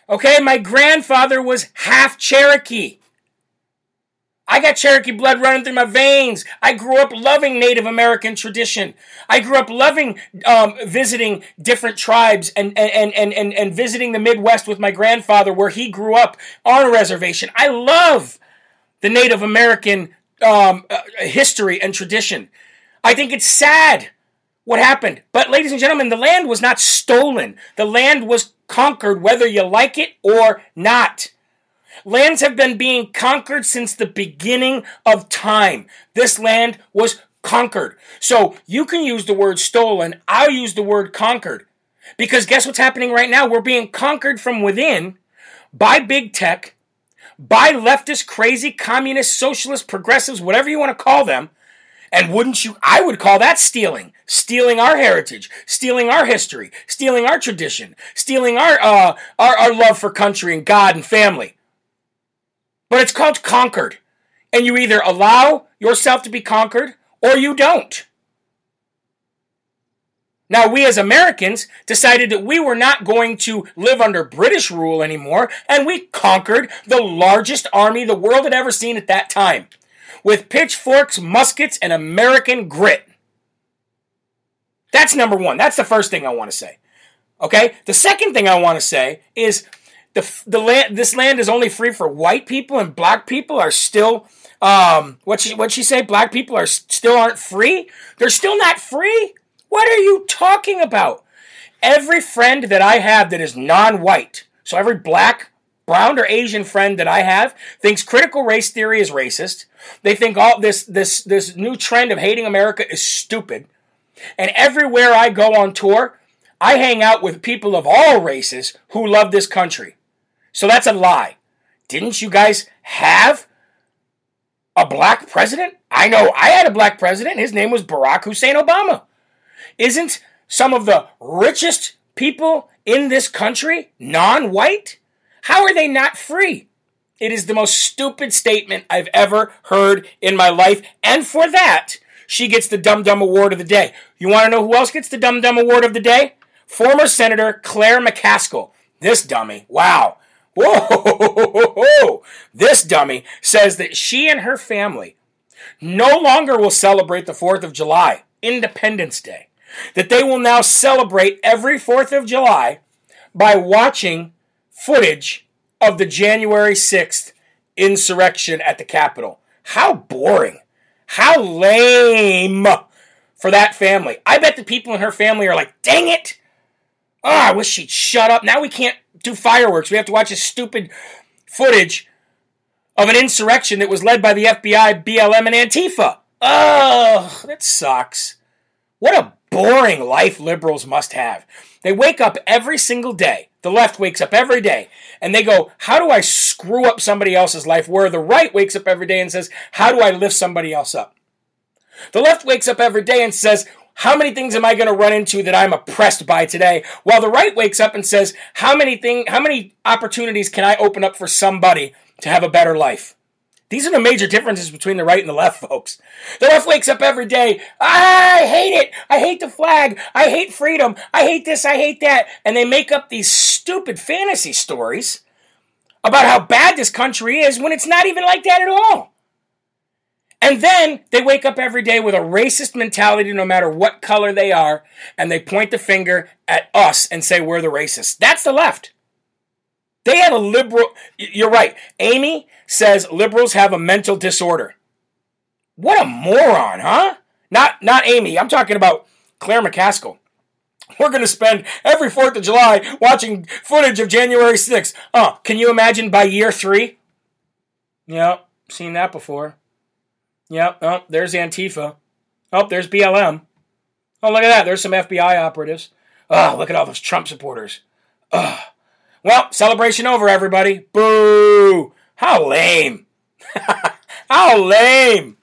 Okay, my grandfather was half Cherokee. I got Cherokee blood running through my veins. I grew up loving Native American tradition. I grew up loving um, visiting different tribes and, and, and, and, and visiting the Midwest with my grandfather where he grew up on a reservation. I love the Native American um, uh, history and tradition. I think it's sad what happened. But, ladies and gentlemen, the land was not stolen, the land was conquered, whether you like it or not. Lands have been being conquered since the beginning of time. This land was conquered. So you can use the word stolen. I'll use the word conquered. Because guess what's happening right now? We're being conquered from within by big tech, by leftist, crazy, communist, socialist, progressives, whatever you want to call them. And wouldn't you? I would call that stealing. Stealing our heritage, stealing our history, stealing our tradition, stealing our, uh, our, our love for country and God and family. But it's called conquered. And you either allow yourself to be conquered or you don't. Now, we as Americans decided that we were not going to live under British rule anymore, and we conquered the largest army the world had ever seen at that time with pitchforks, muskets, and American grit. That's number one. That's the first thing I want to say. Okay? The second thing I want to say is the the land this land is only free for white people and black people are still um what she what she say? Black people are still aren't free? They're still not free? What are you talking about? Every friend that i have that is non-white so every black brown or asian friend that i have thinks critical race theory is racist. They think all this this this new trend of hating america is stupid. And everywhere i go on tour I hang out with people of all races who love this country. So that's a lie. Didn't you guys have a black president? I know I had a black president. His name was Barack Hussein Obama. Isn't some of the richest people in this country non white? How are they not free? It is the most stupid statement I've ever heard in my life. And for that, she gets the Dum Dum Award of the day. You want to know who else gets the Dum Dum Award of the day? Former Senator Claire McCaskill. This dummy, wow. Whoa! This dummy says that she and her family no longer will celebrate the 4th of July, Independence Day. That they will now celebrate every 4th of July by watching footage of the January 6th insurrection at the Capitol. How boring. How lame for that family. I bet the people in her family are like, dang it. Oh, I wish she'd shut up. Now we can't do fireworks. We have to watch this stupid footage of an insurrection that was led by the FBI, BLM, and Antifa. Oh, that sucks. What a boring life liberals must have. They wake up every single day. The left wakes up every day and they go, How do I screw up somebody else's life? Where the right wakes up every day and says, How do I lift somebody else up? The left wakes up every day and says, how many things am I going to run into that I'm oppressed by today? While the right wakes up and says, how many thing, how many opportunities can I open up for somebody to have a better life? These are the major differences between the right and the left, folks. The left wakes up every day. I hate it. I hate the flag. I hate freedom. I hate this. I hate that. And they make up these stupid fantasy stories about how bad this country is when it's not even like that at all. And then they wake up every day with a racist mentality no matter what color they are, and they point the finger at us and say we're the racists. That's the left. They have a liberal. You're right. Amy says liberals have a mental disorder. What a moron, huh? Not not Amy. I'm talking about Claire McCaskill. We're going to spend every 4th of July watching footage of January 6th. Oh, uh, can you imagine by year three? Yep, seen that before. Yep, oh, there's Antifa. Oh, there's BLM. Oh, look at that. There's some FBI operatives. Oh, look at all those Trump supporters. Oh. Well, celebration over, everybody. Boo! How lame. How lame.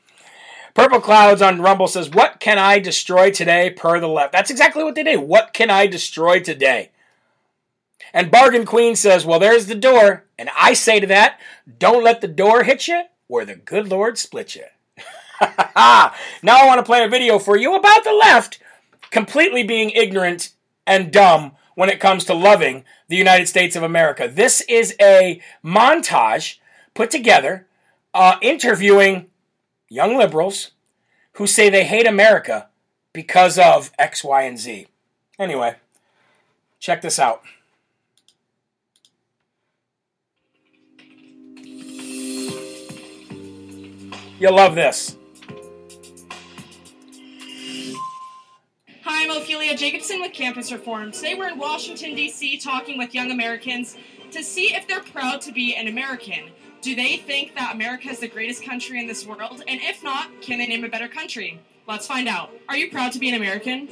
Purple Clouds on Rumble says, What can I destroy today per the left? That's exactly what they did. What can I destroy today? And Bargain Queen says, Well, there's the door. And I say to that, Don't let the door hit you, or the good Lord split you. now I want to play a video for you about the left completely being ignorant and dumb when it comes to loving the United States of America. This is a montage put together uh, interviewing young liberals who say they hate America because of X, Y, and Z. Anyway, check this out. You'll love this. Hi, I'm Ophelia Jacobson with Campus Reform. Today we're in Washington, D.C., talking with young Americans to see if they're proud to be an American. Do they think that America is the greatest country in this world? And if not, can they name a better country? Let's find out. Are you proud to be an American?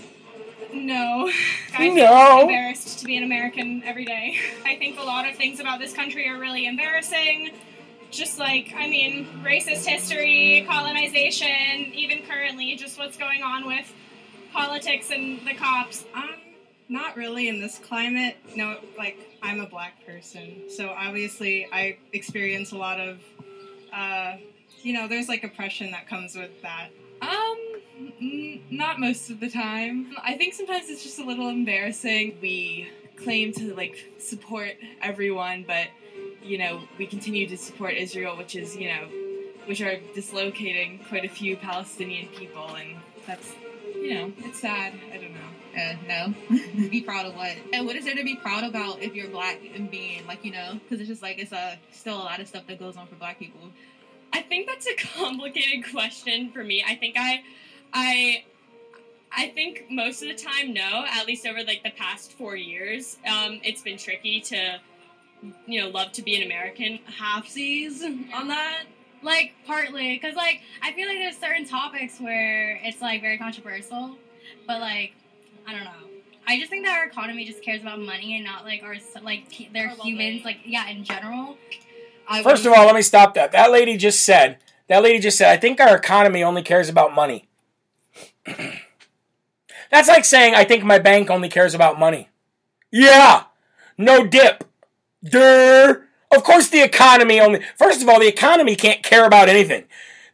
No. I feel No. embarrassed to be an American every day. I think a lot of things about this country are really embarrassing. Just like, I mean, racist history, colonization, even currently, just what's going on with politics and the cops. Um, not really in this climate. No, like I'm a black person, so obviously I experience a lot of, uh, you know, there's like oppression that comes with that. Um, n- not most of the time. I think sometimes it's just a little embarrassing. We claim to like support everyone, but you know we continue to support Israel, which is you know, which are dislocating quite a few Palestinian people, and that's you know it's sad. I don't know. Uh, no. be proud of what? And what is there to be proud about if you're black and being like you know? Because it's just like it's a still a lot of stuff that goes on for black people. I think that's a complicated question for me. I think I, I, I think most of the time, no. At least over like the past four years, um, it's been tricky to, you know, love to be an American. Halfsies on that. Like partly, because like I feel like there's certain topics where it's like very controversial, but like I don't know. I just think that our economy just cares about money and not like our like pe- they're humans like yeah in general. I First of wouldn't- all, let me stop that. That lady just said, that lady just said, I think our economy only cares about money. That's like saying, I think my bank only cares about money. Yeah, no dip. Durr. Of course, the economy only. First of all, the economy can't care about anything.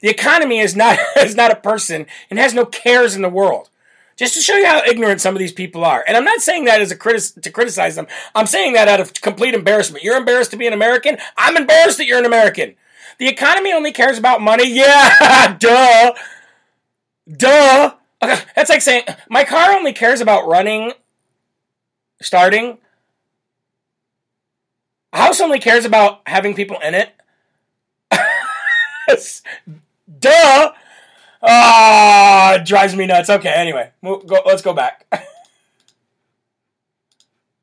The economy is not is not a person and has no cares in the world. Just to show you how ignorant some of these people are. And I'm not saying that as a critic to criticize them. I'm saying that out of complete embarrassment. You're embarrassed to be an American. I'm embarrassed that you're an American. The economy only cares about money. Yeah, duh. Duh. That's like saying my car only cares about running, starting. A house only cares about having people in it. Duh. Ah, it drives me nuts. Okay, anyway, we'll go, let's go back.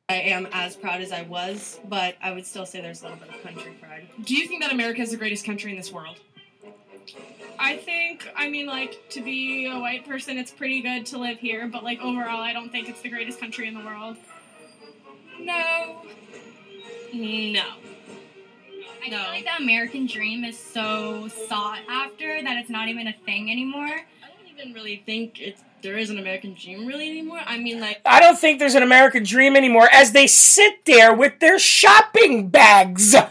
I am as proud as I was, but I would still say there's a little bit of country pride. Do you think that America is the greatest country in this world? I think, I mean, like, to be a white person, it's pretty good to live here, but, like, overall, I don't think it's the greatest country in the world. No. No. I feel like the American dream is so sought after that it's not even a thing anymore. I don't even really think it's there is an American dream really anymore. I mean, like I don't think there's an American dream anymore as they sit there with their shopping bags.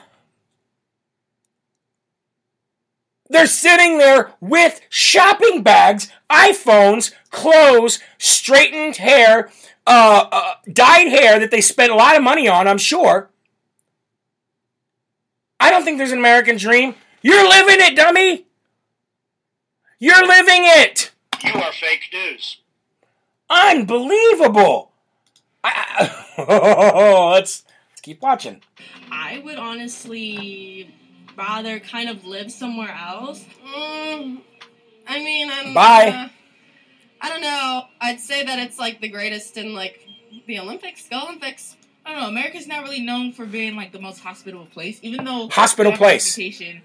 They're sitting there with shopping bags, iPhones, clothes, straightened hair, uh, uh, dyed hair that they spent a lot of money on, I'm sure. I don't think there's an American dream. You're living it, dummy. You're living it. You are fake news. Unbelievable. I, I, let's let's keep watching. I would honestly rather kind of live somewhere else. Mm, I mean, I'm. Bye. uh, I don't know. I'd say that it's like the greatest in like the Olympics. Go Olympics. I don't know. America's not really known for being like the most hospitable place, even though Hospital we have a place. reputation,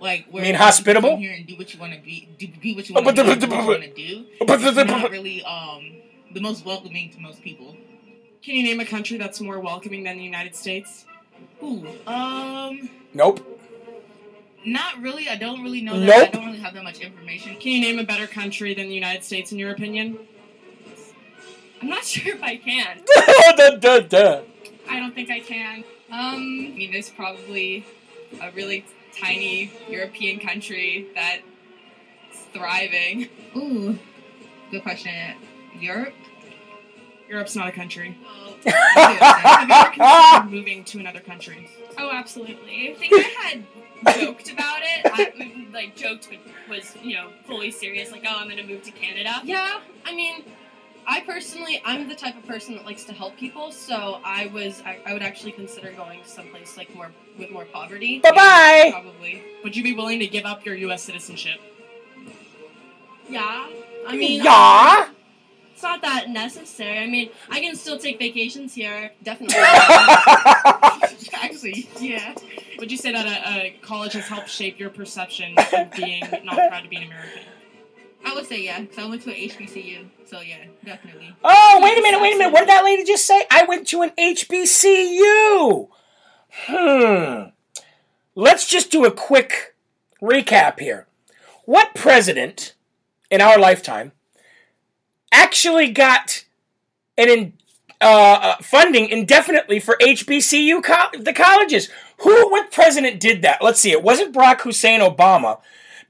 Like, where mean you hospitable? Come here and do what you want to be, do, be what you want to do, but the- you want to do. but the- It's not really um the most welcoming to most people. Can you name a country that's more welcoming than the United States? Ooh, um, Nope. not really. I don't really know that. Nope. I don't really have that much information. Can you name a better country than the United States in your opinion? I'm not sure if I can. Duh, duh, duh. I don't think I can. Um, I mean, there's probably a really tiny European country that's thriving. Ooh, good question. Europe. Europe's not a country. Yeah. Have you ever considered moving to another country? Oh, absolutely. I think I had joked about it. I, like joked but was you know fully serious. Like, oh, I'm gonna move to Canada. Yeah, I mean, I personally, I'm the type of person that likes to help people, so I was, I, I would actually consider going to someplace like more with more poverty. Bye bye. Probably. Would you be willing to give up your U.S. citizenship? Yeah. I mean, Yeah. Um, it's not that necessary. I mean, I can still take vacations here. Definitely. Actually, yeah. Would you say that a, a college has helped shape your perception of being not proud to be an American? I would say yeah, because I went to an HBCU, so yeah, definitely. Oh, wait a minute, wait a minute. What did that lady just say? I went to an HBCU. Hmm. Let's just do a quick recap here. What president in our lifetime actually got an in, uh, uh, funding indefinitely for HBCU co- the colleges? Who, what president did that? Let's see. It wasn't Barack Hussein Obama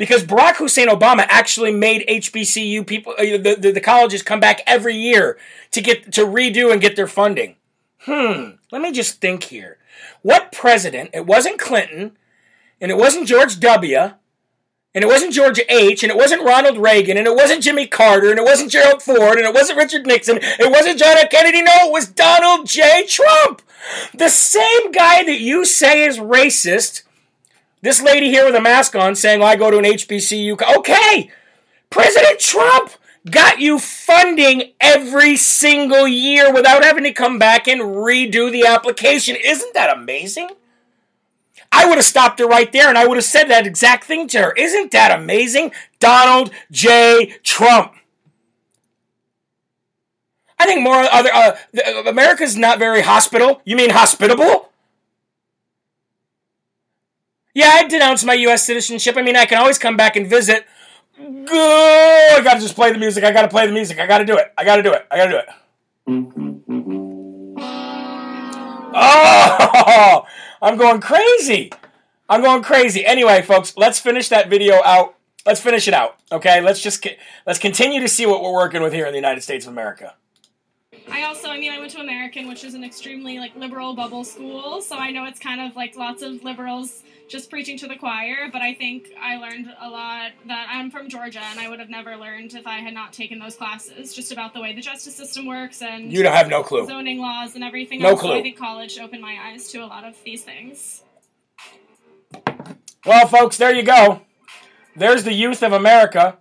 because Barack Hussein Obama actually made HBCU people, uh, the, the, the colleges come back every year to get to redo and get their funding. Hmm. Let me just think here. What president? It wasn't Clinton, and it wasn't George W. And it wasn't George H. And it wasn't Ronald Reagan. And it wasn't Jimmy Carter. And it wasn't Gerald Ford. And it wasn't Richard Nixon. It wasn't John F. Kennedy. No, it was Donald J. Trump. The same guy that you say is racist. This lady here with a mask on saying, well, I go to an HBCU. Okay. President Trump got you funding every single year without having to come back and redo the application. Isn't that amazing? I would have stopped her right there and I would have said that exact thing to her. Isn't that amazing? Donald J. Trump. I think more other uh, America's not very hospital. You mean hospitable? Yeah, I denounce my U.S. citizenship. I mean, I can always come back and visit. I gotta just play the music. I gotta play the music. I gotta do it. I gotta do it. I gotta do it. Oh! I'm going crazy. I'm going crazy. Anyway, folks, let's finish that video out. Let's finish it out. Okay, let's just let's continue to see what we're working with here in the United States of America. I also, I mean, I went to American, which is an extremely like liberal bubble school, so I know it's kind of like lots of liberals just preaching to the choir. But I think I learned a lot that I'm from Georgia, and I would have never learned if I had not taken those classes, just about the way the justice system works and you don't have no clue zoning laws and everything. No else. clue. So I think college opened my eyes to a lot of these things. Well, folks, there you go. There's the youth of America,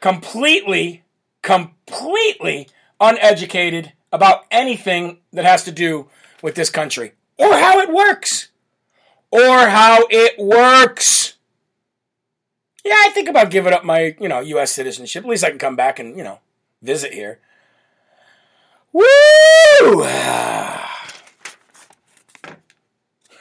completely, completely uneducated about anything that has to do with this country or how it works. Or how it works. Yeah, I think about giving up my, you know, U.S. citizenship. At least I can come back and, you know, visit here. Woo!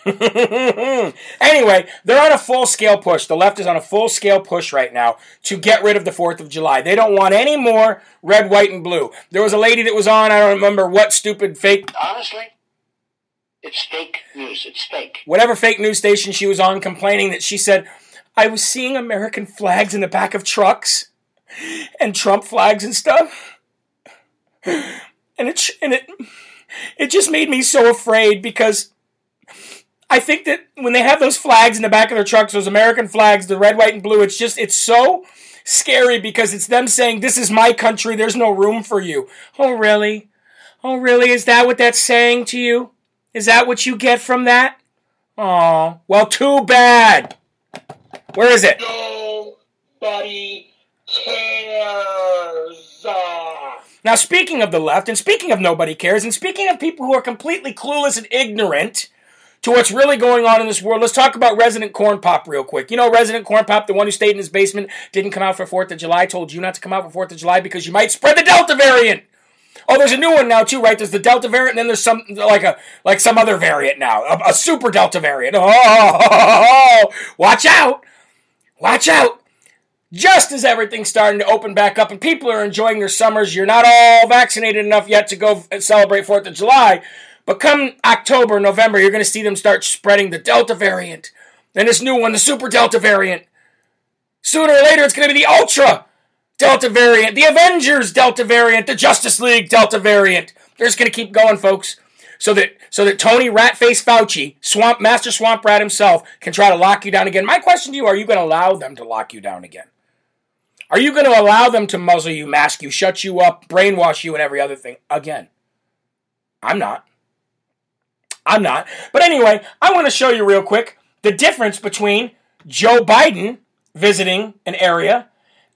anyway, they're on a full scale push. The left is on a full scale push right now to get rid of the 4th of July. They don't want any more red, white, and blue. There was a lady that was on, I don't remember what stupid fake. Honestly, it's fake news. It's fake. Whatever fake news station she was on, complaining that she said, I was seeing American flags in the back of trucks and Trump flags and stuff. And it, and it, it just made me so afraid because I think that when they have those flags in the back of their trucks, those American flags, the red, white, and blue, it's just, it's so scary because it's them saying, This is my country, there's no room for you. Oh, really? Oh, really? Is that what that's saying to you? Is that what you get from that? Oh, well, too bad. Where is it? Nobody cares. Now, speaking of the left, and speaking of nobody cares, and speaking of people who are completely clueless and ignorant to what's really going on in this world, let's talk about Resident Corn Pop real quick. You know, Resident Corn Pop, the one who stayed in his basement, didn't come out for 4th of July, told you not to come out for 4th of July because you might spread the Delta variant. Oh, there's a new one now too, right? There's the Delta variant, and then there's some like a like some other variant now, a, a super Delta variant. Oh, watch out! Watch out! Just as everything's starting to open back up and people are enjoying their summers, you're not all vaccinated enough yet to go celebrate Fourth of July. But come October, November, you're going to see them start spreading the Delta variant, and this new one, the super Delta variant. Sooner or later, it's going to be the Ultra Delta variant, the Avengers Delta variant, the Justice League Delta variant. They're just going to keep going, folks, so that so that Tony Ratface Fauci, Swamp Master Swamp Rat himself, can try to lock you down again. My question to you: Are you going to allow them to lock you down again? Are you going to allow them to muzzle you, mask you, shut you up, brainwash you, and every other thing again? I'm not. I'm not. But anyway, I want to show you real quick the difference between Joe Biden visiting an area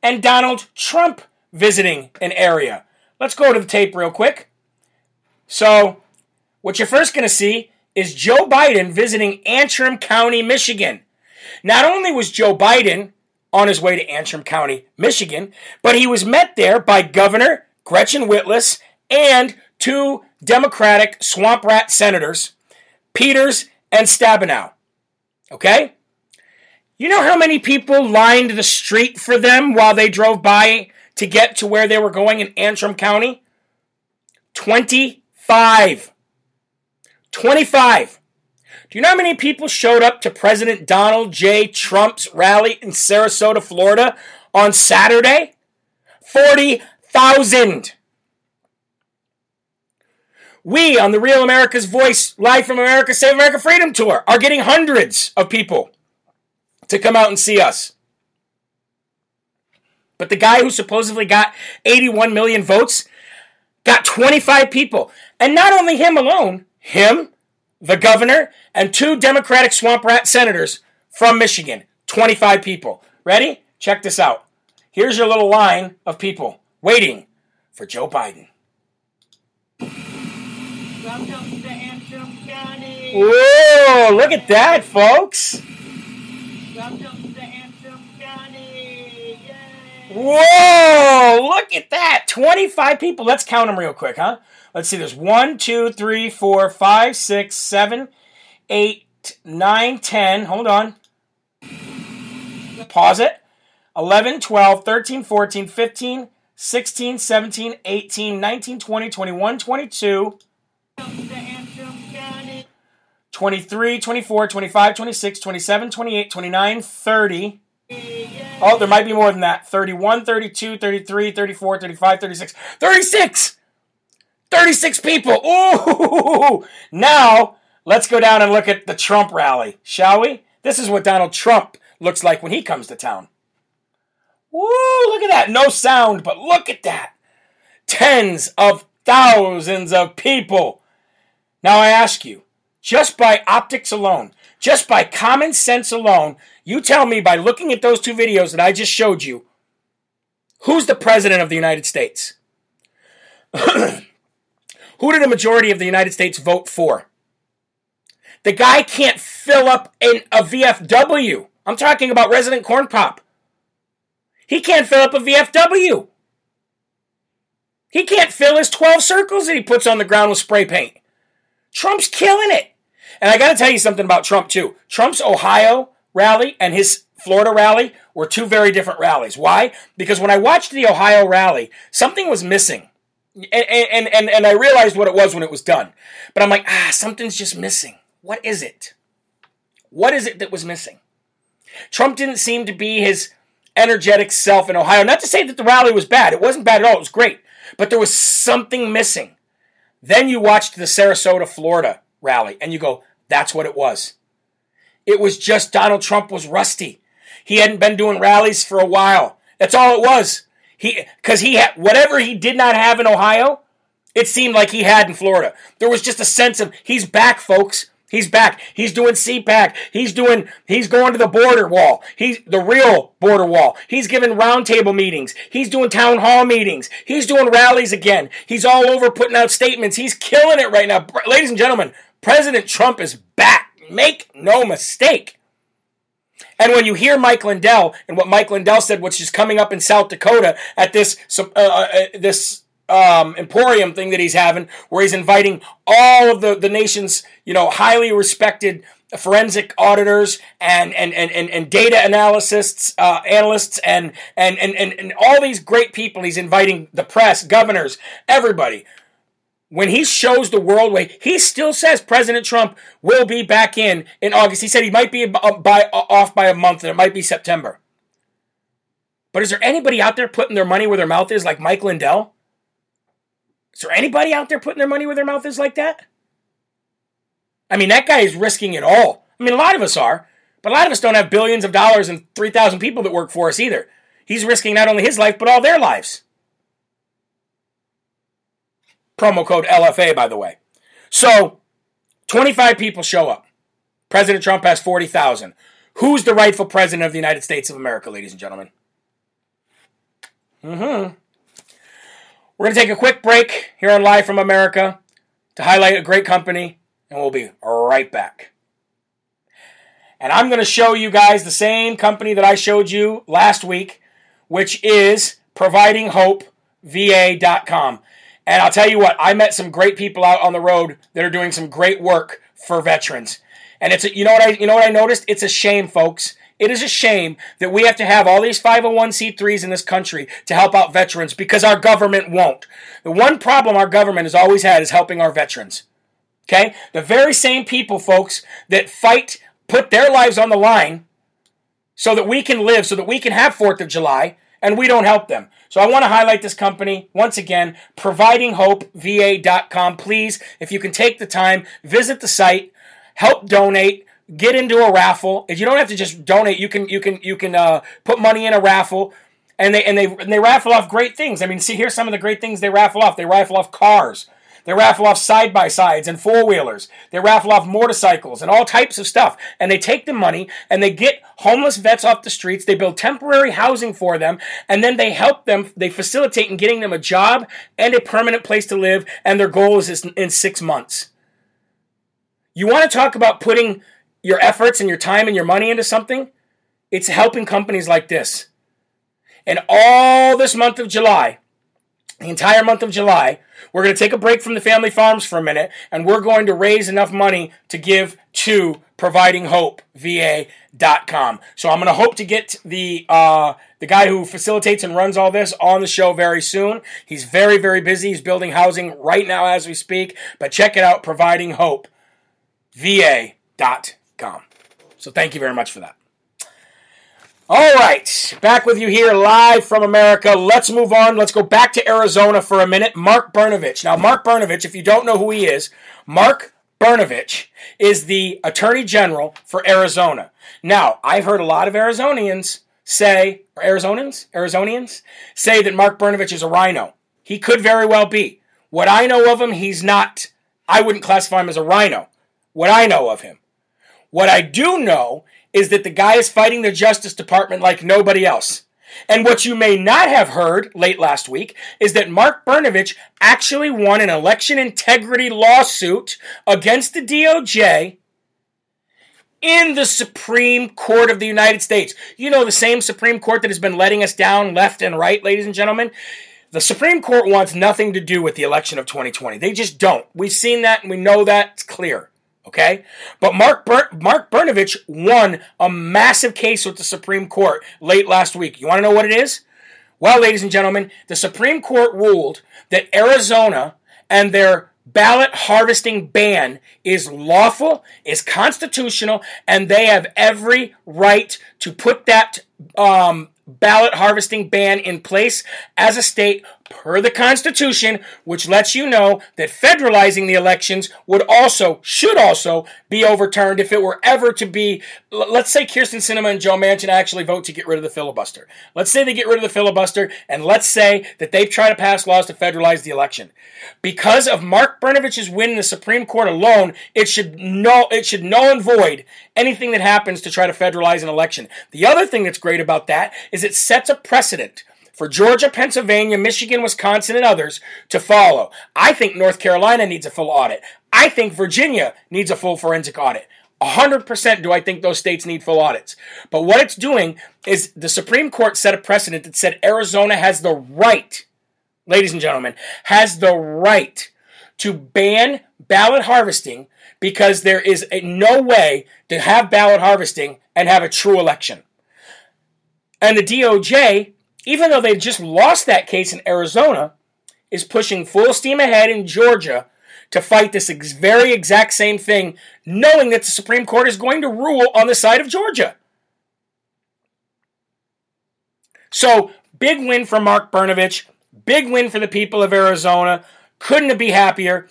and Donald Trump visiting an area. Let's go to the tape real quick. So, what you're first going to see is Joe Biden visiting Antrim County, Michigan. Not only was Joe Biden on his way to Antrim County, Michigan, but he was met there by Governor Gretchen Whitmer and two Democratic swamp rat senators, Peters and Stabenow. Okay? You know how many people lined the street for them while they drove by to get to where they were going in Antrim County? 25. 25. Do you know how many people showed up to President Donald J. Trump's rally in Sarasota, Florida on Saturday? 40,000. We on the Real America's Voice Live from America Save America Freedom Tour are getting hundreds of people to come out and see us. But the guy who supposedly got 81 million votes got 25 people. And not only him alone, him, the governor, and two Democratic swamp rat senators from Michigan. 25 people. Ready? Check this out. Here's your little line of people waiting for Joe Biden. Welcome to Antrim County. Whoa, look at that, folks. Whoa, look at that. 25 people. Let's count them real quick, huh? Let's see. There's 1, 2, 3, 4, 5, 6, 7, 8, 9, 10. Hold on. Pause it. 11, 12, 13, 14, 15, 16, 17, 18, 19, 20, 21, 22, Welcome to Antrim County. 23, 24, 25, 26, 27, 28, 29, 30. Oh, there might be more than that. 31, 32, 33, 34, 35, 36. 36! 36 people. Ooh! Now, let's go down and look at the Trump rally, shall we? This is what Donald Trump looks like when he comes to town. Woo! Look at that. No sound, but look at that. Tens of thousands of people. Now I ask you, just by optics alone, just by common sense alone, you tell me by looking at those two videos that I just showed you, who's the president of the United States? Who did a majority of the United States vote for? The guy can't fill up in a VFW. I'm talking about resident corn pop. He can't fill up a VFW. He can't fill his 12 circles that he puts on the ground with spray paint. Trump's killing it. And I got to tell you something about Trump, too. Trump's Ohio rally and his Florida rally were two very different rallies. Why? Because when I watched the Ohio rally, something was missing. And, and, and, I realized what it was when it was done. But I'm like, ah, something's just missing. What is it? What is it that was missing? Trump didn't seem to be his energetic self in Ohio. Not to say that the rally was bad. It wasn't bad at all. It was great. But there was something missing. Then you watched the Sarasota, Florida rally, and you go, that's what it was. It was just Donald Trump was rusty. He hadn't been doing rallies for a while. That's all it was. He because he had whatever he did not have in Ohio, it seemed like he had in Florida. There was just a sense of he's back, folks. He's back. He's doing CPAC. He's doing. He's going to the border wall. He's the real border wall. He's giving roundtable meetings. He's doing town hall meetings. He's doing rallies again. He's all over putting out statements. He's killing it right now, ladies and gentlemen. President Trump is back. Make no mistake. And when you hear Mike Lindell and what Mike Lindell said, which is coming up in South Dakota at this uh, uh, this um, emporium thing that he's having, where he's inviting all of the, the nation's you know highly respected forensic auditors and and and, and, and data analysts uh, analysts and, and and and and all these great people. He's inviting the press, governors, everybody. When he shows the world way, he still says President Trump will be back in in August. He said he might be uh, by, uh, off by a month, and it might be September. But is there anybody out there putting their money where their mouth is, like Mike Lindell? Is there anybody out there putting their money where their mouth is like that? I mean, that guy is risking it all. I mean, a lot of us are, but a lot of us don't have billions of dollars and 3,000 people that work for us either. He's risking not only his life, but all their lives. Promo code LFA, by the way. So, 25 people show up. President Trump has 40,000. Who's the rightful president of the United States of America, ladies and gentlemen? Mm-hmm. We're going to take a quick break here on Live from America to highlight a great company, and we'll be right back. And I'm going to show you guys the same company that I showed you last week, which is providinghopeva.com. And I'll tell you what, I met some great people out on the road that are doing some great work for veterans. And it's a, you know what I you know what I noticed? It's a shame, folks. It is a shame that we have to have all these 501c3s in this country to help out veterans because our government won't. The one problem our government has always had is helping our veterans. Okay? The very same people, folks, that fight, put their lives on the line so that we can live, so that we can have 4th of July, and we don't help them. So I want to highlight this company once again, providinghopeva.com. Please, if you can take the time, visit the site, help donate get into a raffle. If you don't have to just donate, you can you can you can uh, put money in a raffle, and they and they and they raffle off great things. I mean, see here's some of the great things they raffle off. They raffle off cars. They raffle off side by sides and four wheelers. They raffle off motorcycles and all types of stuff. And they take the money and they get homeless vets off the streets. They build temporary housing for them. And then they help them, they facilitate in getting them a job and a permanent place to live. And their goal is in six months. You want to talk about putting your efforts and your time and your money into something, it's helping companies like this. And all this month of July, the entire month of July, we're going to take a break from the family farms for a minute and we're going to raise enough money to give to providinghopeva.com. So I'm going to hope to get the uh, the guy who facilitates and runs all this on the show very soon. He's very very busy. He's building housing right now as we speak. But check it out, Providing Hope va.com. So thank you very much for that. All right, back with you here live from America. Let's move on. Let's go back to Arizona for a minute. Mark Brnovich. Now, Mark Brnovich, if you don't know who he is, Mark Brnovich is the Attorney General for Arizona. Now, I've heard a lot of Arizonians say, or Arizonans, Arizonians say that Mark Brnovich is a rhino. He could very well be. What I know of him, he's not. I wouldn't classify him as a rhino. What I know of him. What I do know is that the guy is fighting the Justice Department like nobody else. And what you may not have heard late last week is that Mark Brnovich actually won an election integrity lawsuit against the DOJ in the Supreme Court of the United States. You know, the same Supreme Court that has been letting us down left and right, ladies and gentlemen. The Supreme Court wants nothing to do with the election of 2020. They just don't. We've seen that and we know that. It's clear. Okay? But Mark, Bur- Mark Brnovich won a massive case with the Supreme Court late last week. You want to know what it is? Well, ladies and gentlemen, the Supreme Court ruled that Arizona and their ballot harvesting ban is lawful, is constitutional, and they have every right to put that um, ballot harvesting ban in place as a state per the Constitution, which lets you know that federalizing the elections would also, should also, be overturned if it were ever to be. Let's say Kyrsten Sinema and Joe Manchin actually vote to get rid of the filibuster. Let's say they get rid of the filibuster, and let's say that they try to pass laws to federalize the election. Because of Mark Brnovich's win in the Supreme Court alone, it should null, it should null and void anything that happens to try to federalize an election. The other thing that's great about that is it sets a precedent for Georgia, Pennsylvania, Michigan, Wisconsin, and others to follow. I think North Carolina needs a full audit. I think Virginia needs a full forensic audit. 100% do I think those states need full audits. But what it's doing is the Supreme Court set a precedent that said Arizona has the right, ladies and gentlemen, has the right to ban ballot harvesting because there is a, no way to have ballot harvesting and have a true election. And the DOJ even though they just lost that case in Arizona, is pushing full steam ahead in Georgia to fight this ex- very exact same thing, knowing that the Supreme Court is going to rule on the side of Georgia. So, big win for Mark Brnovich, big win for the people of Arizona. Couldn't be happier.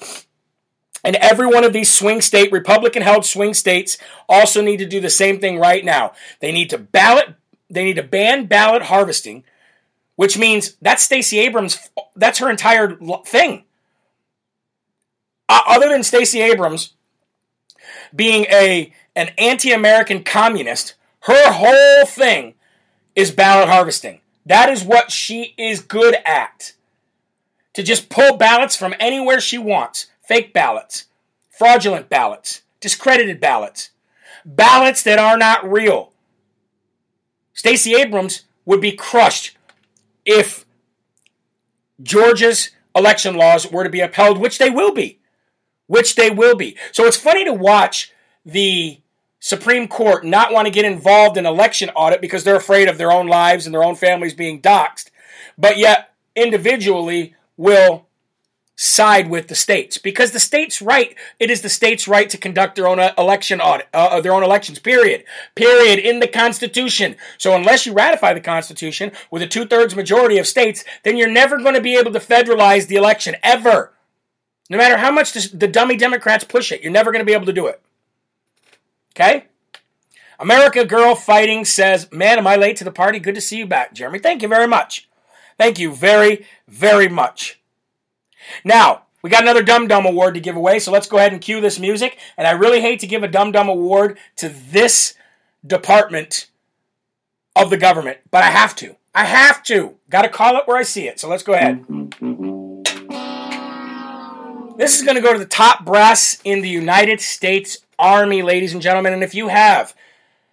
And every one of these swing state, Republican held swing states also need to do the same thing right now. They need to ballot, they need to ban ballot harvesting which means that's Stacey Abrams. That's her entire thing. Uh, other than Stacey Abrams being a an anti-American communist, her whole thing is ballot harvesting. That is what she is good at. To just pull ballots from anywhere she wants. Fake ballots, fraudulent ballots, discredited ballots, ballots that are not real. Stacey Abrams would be crushed if Georgia's election laws were to be upheld, which they will be. Which they will be. So it's funny to watch the Supreme Court not want to get involved in election audit because they're afraid of their own lives and their own families being doxxed, but yet individually will side with the states because the states' right it is the states' right to conduct their own uh, election audit, uh, uh, their own elections. Period. Period. In the Constitution. So unless you ratify the Constitution with a two thirds majority of states, then you're never going to be able to federalize the election ever. No matter how much the dummy Democrats push it, you're never going to be able to do it. Okay. America Girl Fighting says, Man, am I late to the party? Good to see you back, Jeremy. Thank you very much. Thank you very, very much. Now, we got another Dum Dum Award to give away, so let's go ahead and cue this music. And I really hate to give a Dum Dum Award to this department of the government, but I have to. I have to. Got to call it where I see it. So let's go ahead. This is going to go to the top brass in the United States Army, ladies and gentlemen. And if you have,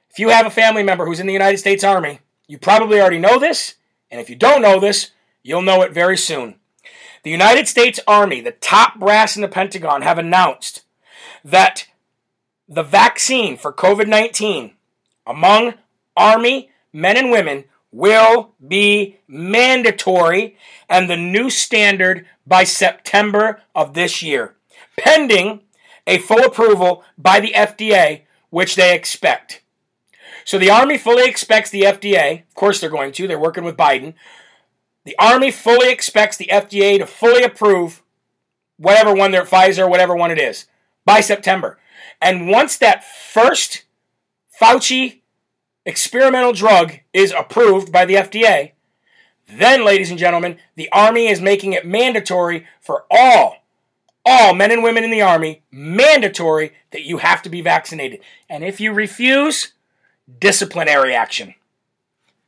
if you have a family member who's in the United States Army, you probably already know this. And if you don't know this, you'll know it very soon. The United States Army, the top brass in the Pentagon, have announced that the vaccine for COVID 19 among Army men and women will be mandatory and the new standard by September of this year, pending a full approval by the FDA, which they expect. So the Army fully expects the FDA, of course they're going to, they're working with Biden. The Army fully expects the FDA to fully approve whatever one they're Pfizer, whatever one it is, by September. And once that first Fauci experimental drug is approved by the FDA, then, ladies and gentlemen, the Army is making it mandatory for all, all men and women in the Army, mandatory that you have to be vaccinated. And if you refuse, disciplinary action.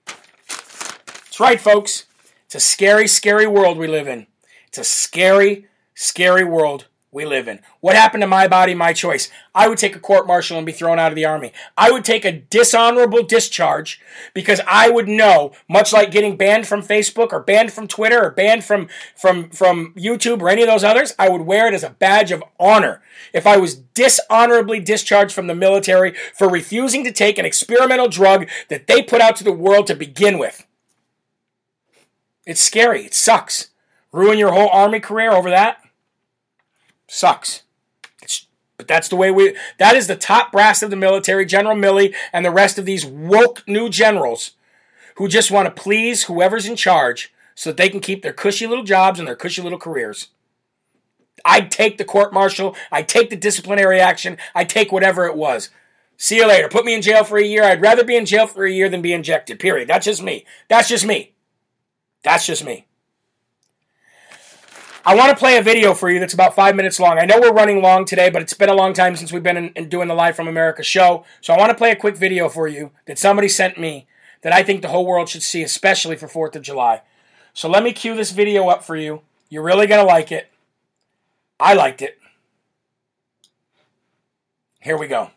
That's right, folks. It's a scary, scary world we live in. It's a scary, scary world we live in. What happened to my body, my choice? I would take a court martial and be thrown out of the army. I would take a dishonorable discharge because I would know, much like getting banned from Facebook or banned from Twitter or banned from from from YouTube or any of those others, I would wear it as a badge of honor if I was dishonorably discharged from the military for refusing to take an experimental drug that they put out to the world to begin with. It's scary. It sucks. Ruin your whole army career over that? Sucks. It's, but that's the way we. That is the top brass of the military, General Milley, and the rest of these woke new generals who just want to please whoever's in charge so that they can keep their cushy little jobs and their cushy little careers. I'd take the court martial. I'd take the disciplinary action. I'd take whatever it was. See you later. Put me in jail for a year. I'd rather be in jail for a year than be injected. Period. That's just me. That's just me. That's just me. I want to play a video for you that's about five minutes long. I know we're running long today, but it's been a long time since we've been in, in doing the Live from America show. So I want to play a quick video for you that somebody sent me that I think the whole world should see, especially for 4th of July. So let me cue this video up for you. You're really going to like it. I liked it. Here we go.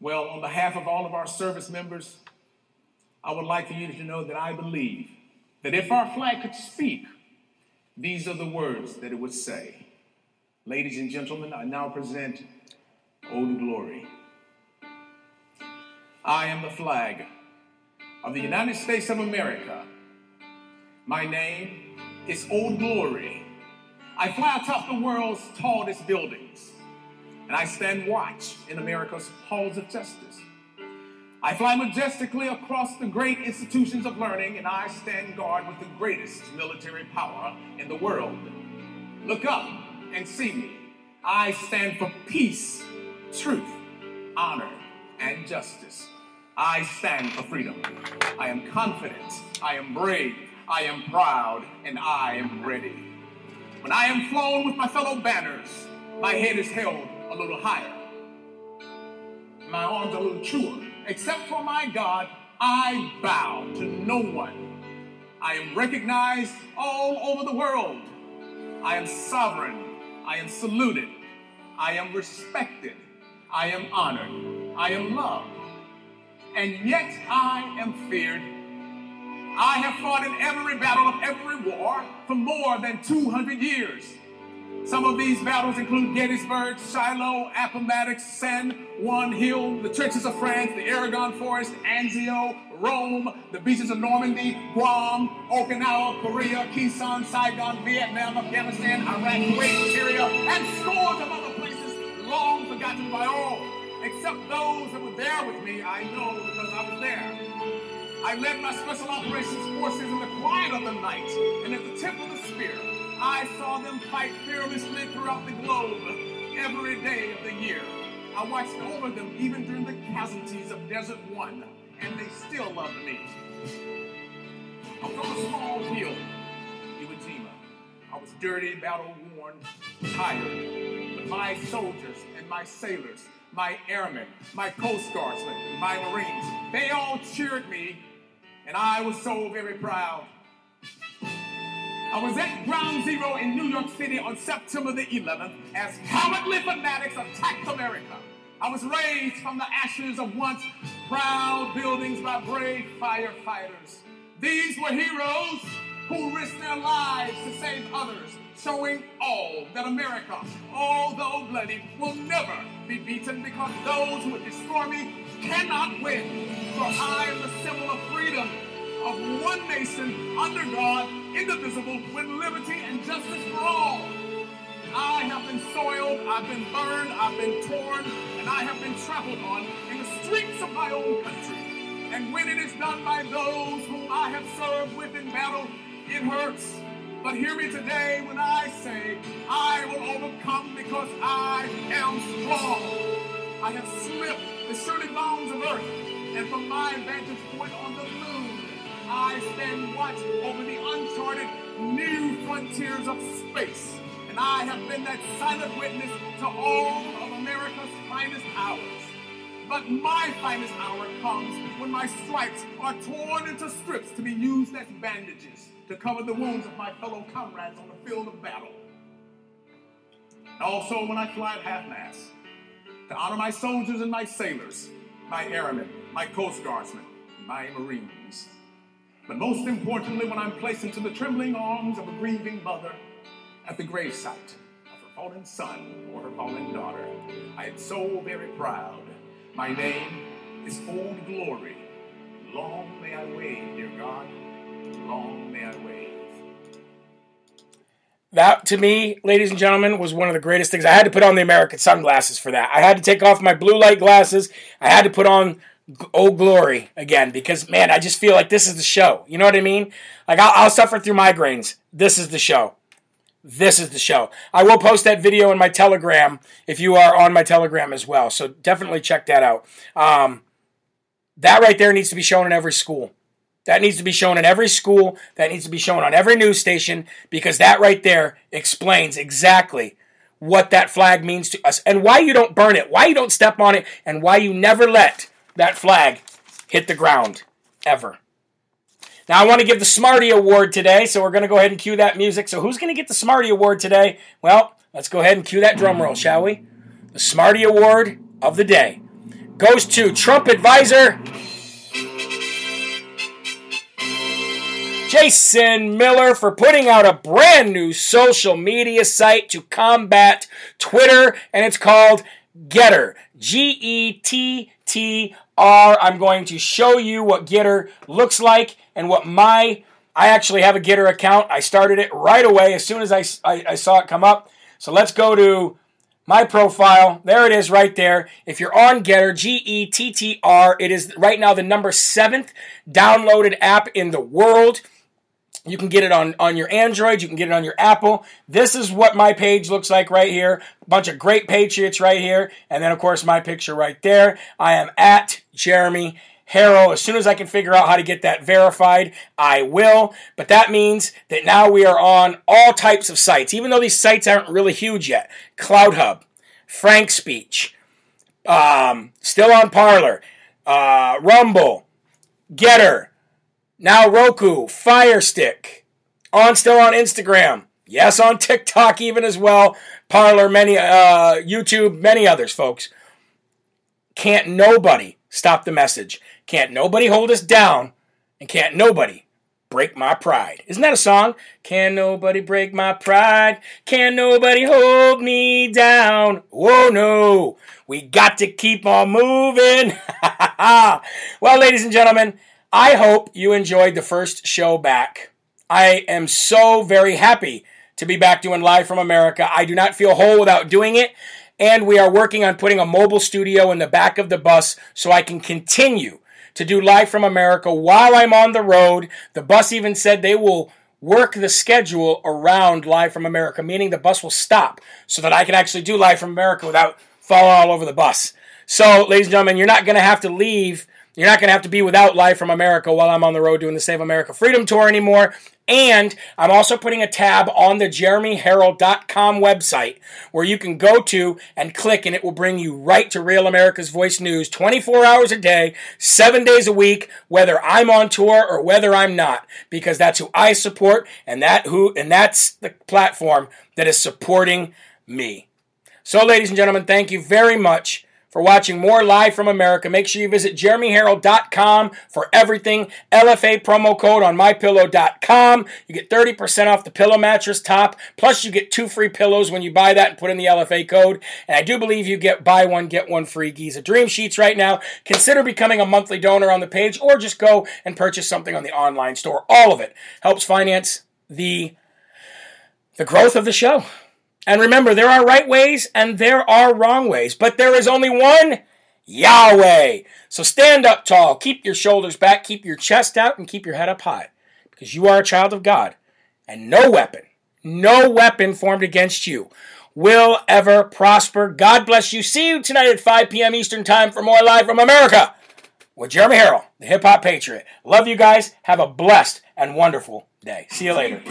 Well, on behalf of all of our service members, I would like for you to know that I believe that if our flag could speak, these are the words that it would say. Ladies and gentlemen, I now present Old Glory. I am the flag of the United States of America. My name is Old Glory. I fly atop the world's tallest buildings, and I stand watch in America's halls of justice. I fly majestically across the great institutions of learning, and I stand guard with the greatest military power in the world. Look up and see me. I stand for peace, truth, honor, and justice. I stand for freedom. I am confident. I am brave. I am proud. And I am ready. When I am flown with my fellow banners, my head is held a little higher. My arms a little truer. Except for my God, I bow to no one. I am recognized all over the world. I am sovereign. I am saluted. I am respected. I am honored. I am loved. And yet I am feared. I have fought in every battle of every war for more than 200 years. Some of these battles include Gettysburg, Shiloh, Appomattox, San Juan Hill, the trenches of France, the Argonne Forest, Anzio, Rome, the beaches of Normandy, Guam, Okinawa, Korea, Khe Sanh, Saigon, Vietnam, Afghanistan, Iraq, Kuwait, Syria, and scores of other places long forgotten by all, except those that were there with me. I know because I was there. I led my special operations forces in the quiet of the night and at the tip of the spear. I saw them fight fearlessly throughout the globe every day of the year. I watched over them even during the casualties of Desert One, and they still loved me. I'm from a small hill, Iwo Jima. I was dirty, battle worn, tired. But my soldiers and my sailors, my airmen, my Coast Guardsmen, my Marines, they all cheered me, and I was so very proud. I was at Ground Zero in New York City on September the 11th as cowardly fanatics attacked America. I was raised from the ashes of once proud buildings by brave firefighters. These were heroes who risked their lives to save others, showing all that America, although bloody, will never be beaten because those who would destroy me cannot win. For I am the symbol of freedom, of one nation under God, indivisible, with liberty and justice for all. I have been soiled, I've been burned, I've been torn, and I have been trampled on in the streets of my own country. And when it is done by those whom I have served with in battle, it hurts. But hear me today when I say, I will overcome because I am strong. I have slipped the surely bounds of earth, and from my vantage point on the I stand watch over the uncharted new frontiers of space. And I have been that silent witness to all of America's finest hours. But my finest hour comes when my stripes are torn into strips to be used as bandages to cover the wounds of my fellow comrades on the field of battle. Also when I fly at half mast to honor my soldiers and my sailors, my airmen, my coast guardsmen, my marines. But most importantly, when I'm placed into the trembling arms of a grieving mother at the gravesite of her fallen son or her fallen daughter, I am so very proud. My name is Old Glory. Long may I wave, dear God. Long may I wave. That, to me, ladies and gentlemen, was one of the greatest things. I had to put on the American sunglasses for that. I had to take off my blue light glasses. I had to put on Old Glory again because, man, I just feel like this is the show. You know what I mean? Like, I'll, I'll suffer through migraines. This is the show. This is the show. I will post that video in my Telegram if you are on my Telegram as well. So definitely check that out. Um, that right there needs to be shown in every school. That needs to be shown in every school. That needs to be shown on every news station because that right there explains exactly what that flag means to us and why you don't burn it, why you don't step on it, and why you never let that flag hit the ground ever. Now, I want to give the Smarty Award today, so we're going to go ahead and cue that music. So, who's going to get the Smarty Award today? Well, let's go ahead and cue that drum roll, shall we? The Smarty Award of the day goes to Trump advisor Jason Miller for putting out a brand new social media site to combat Twitter, and it's called Gettr. G E T T R. I'm going to show you what Gettr looks like and what my. I actually have a Gettr account. I started it right away as soon as I, I, I saw it come up. So let's go to my profile. There it is right there. If you're on Gettr, G E T T R, it is right now the number seventh downloaded app in the world. You can get it on, on your Android. You can get it on your Apple. This is what my page looks like right here. A bunch of great patriots right here. And then, of course, my picture right there. I am at Jeremy Herrell. As soon as I can figure out how to get that verified, I will. But that means that now we are on all types of sites, even though these sites aren't really huge yet. CloutHub, FrankSpeech, um, still on Parler, uh, Rumble, Gettr, now Roku, Fire Stick, on still on Instagram. Yes, on TikTok even as well. Parler, many uh, YouTube, many others, folks. Can't nobody stop the message. Can't nobody hold us down, and can't nobody break my pride. Isn't that a song? Can nobody break my pride? Can nobody hold me down? Whoa, no, we got to keep on moving. well, ladies and gentlemen, I hope you enjoyed the first show back. I am so very happy to be back doing Live from America. I do not feel whole without doing it. And we are working on putting a mobile studio in the back of the bus so I can continue to do Live from America while I'm on the road. The bus even said they will work the schedule around Live from America, meaning the bus will stop so that I can actually do Live from America without falling all over the bus. So, ladies and gentlemen, you're not going to have to leave you're not going to have to be without Live from America while I'm on the road doing the Save America Freedom Tour anymore. And I'm also putting a tab on the jeremyherrell.com website where you can go to and click, and it will bring you right to Real America's Voice News 24 hours a day, seven days a week, whether I'm on tour or whether I'm not, because that's who I support, and that who and that's the platform that is supporting me. So, ladies and gentlemen, thank you very much for watching more Live from America. Make sure you visit jeremyherrell.com for everything. LFA promo code on mypillow.com. You get 30% off the pillow mattress top. Plus, you get two free pillows when you buy that and put in the LFA code. And I do believe you get buy one, get one free Giza Dream Sheets right now. Consider becoming a monthly donor on the page or just go and purchase something on the online store. All of it helps finance the, the growth of the show. And remember, there are right ways and there are wrong ways, but there is only one Yahweh. So stand up tall, keep your shoulders back, keep your chest out, and keep your head up high because you are a child of God. And no weapon, no weapon formed against you will ever prosper. God bless you. See you tonight at 5 p.m. Eastern Time for more Live from America with Jeremy Herrell, the Hip Hop Patriot. Love you guys. Have a blessed and wonderful day. See you later.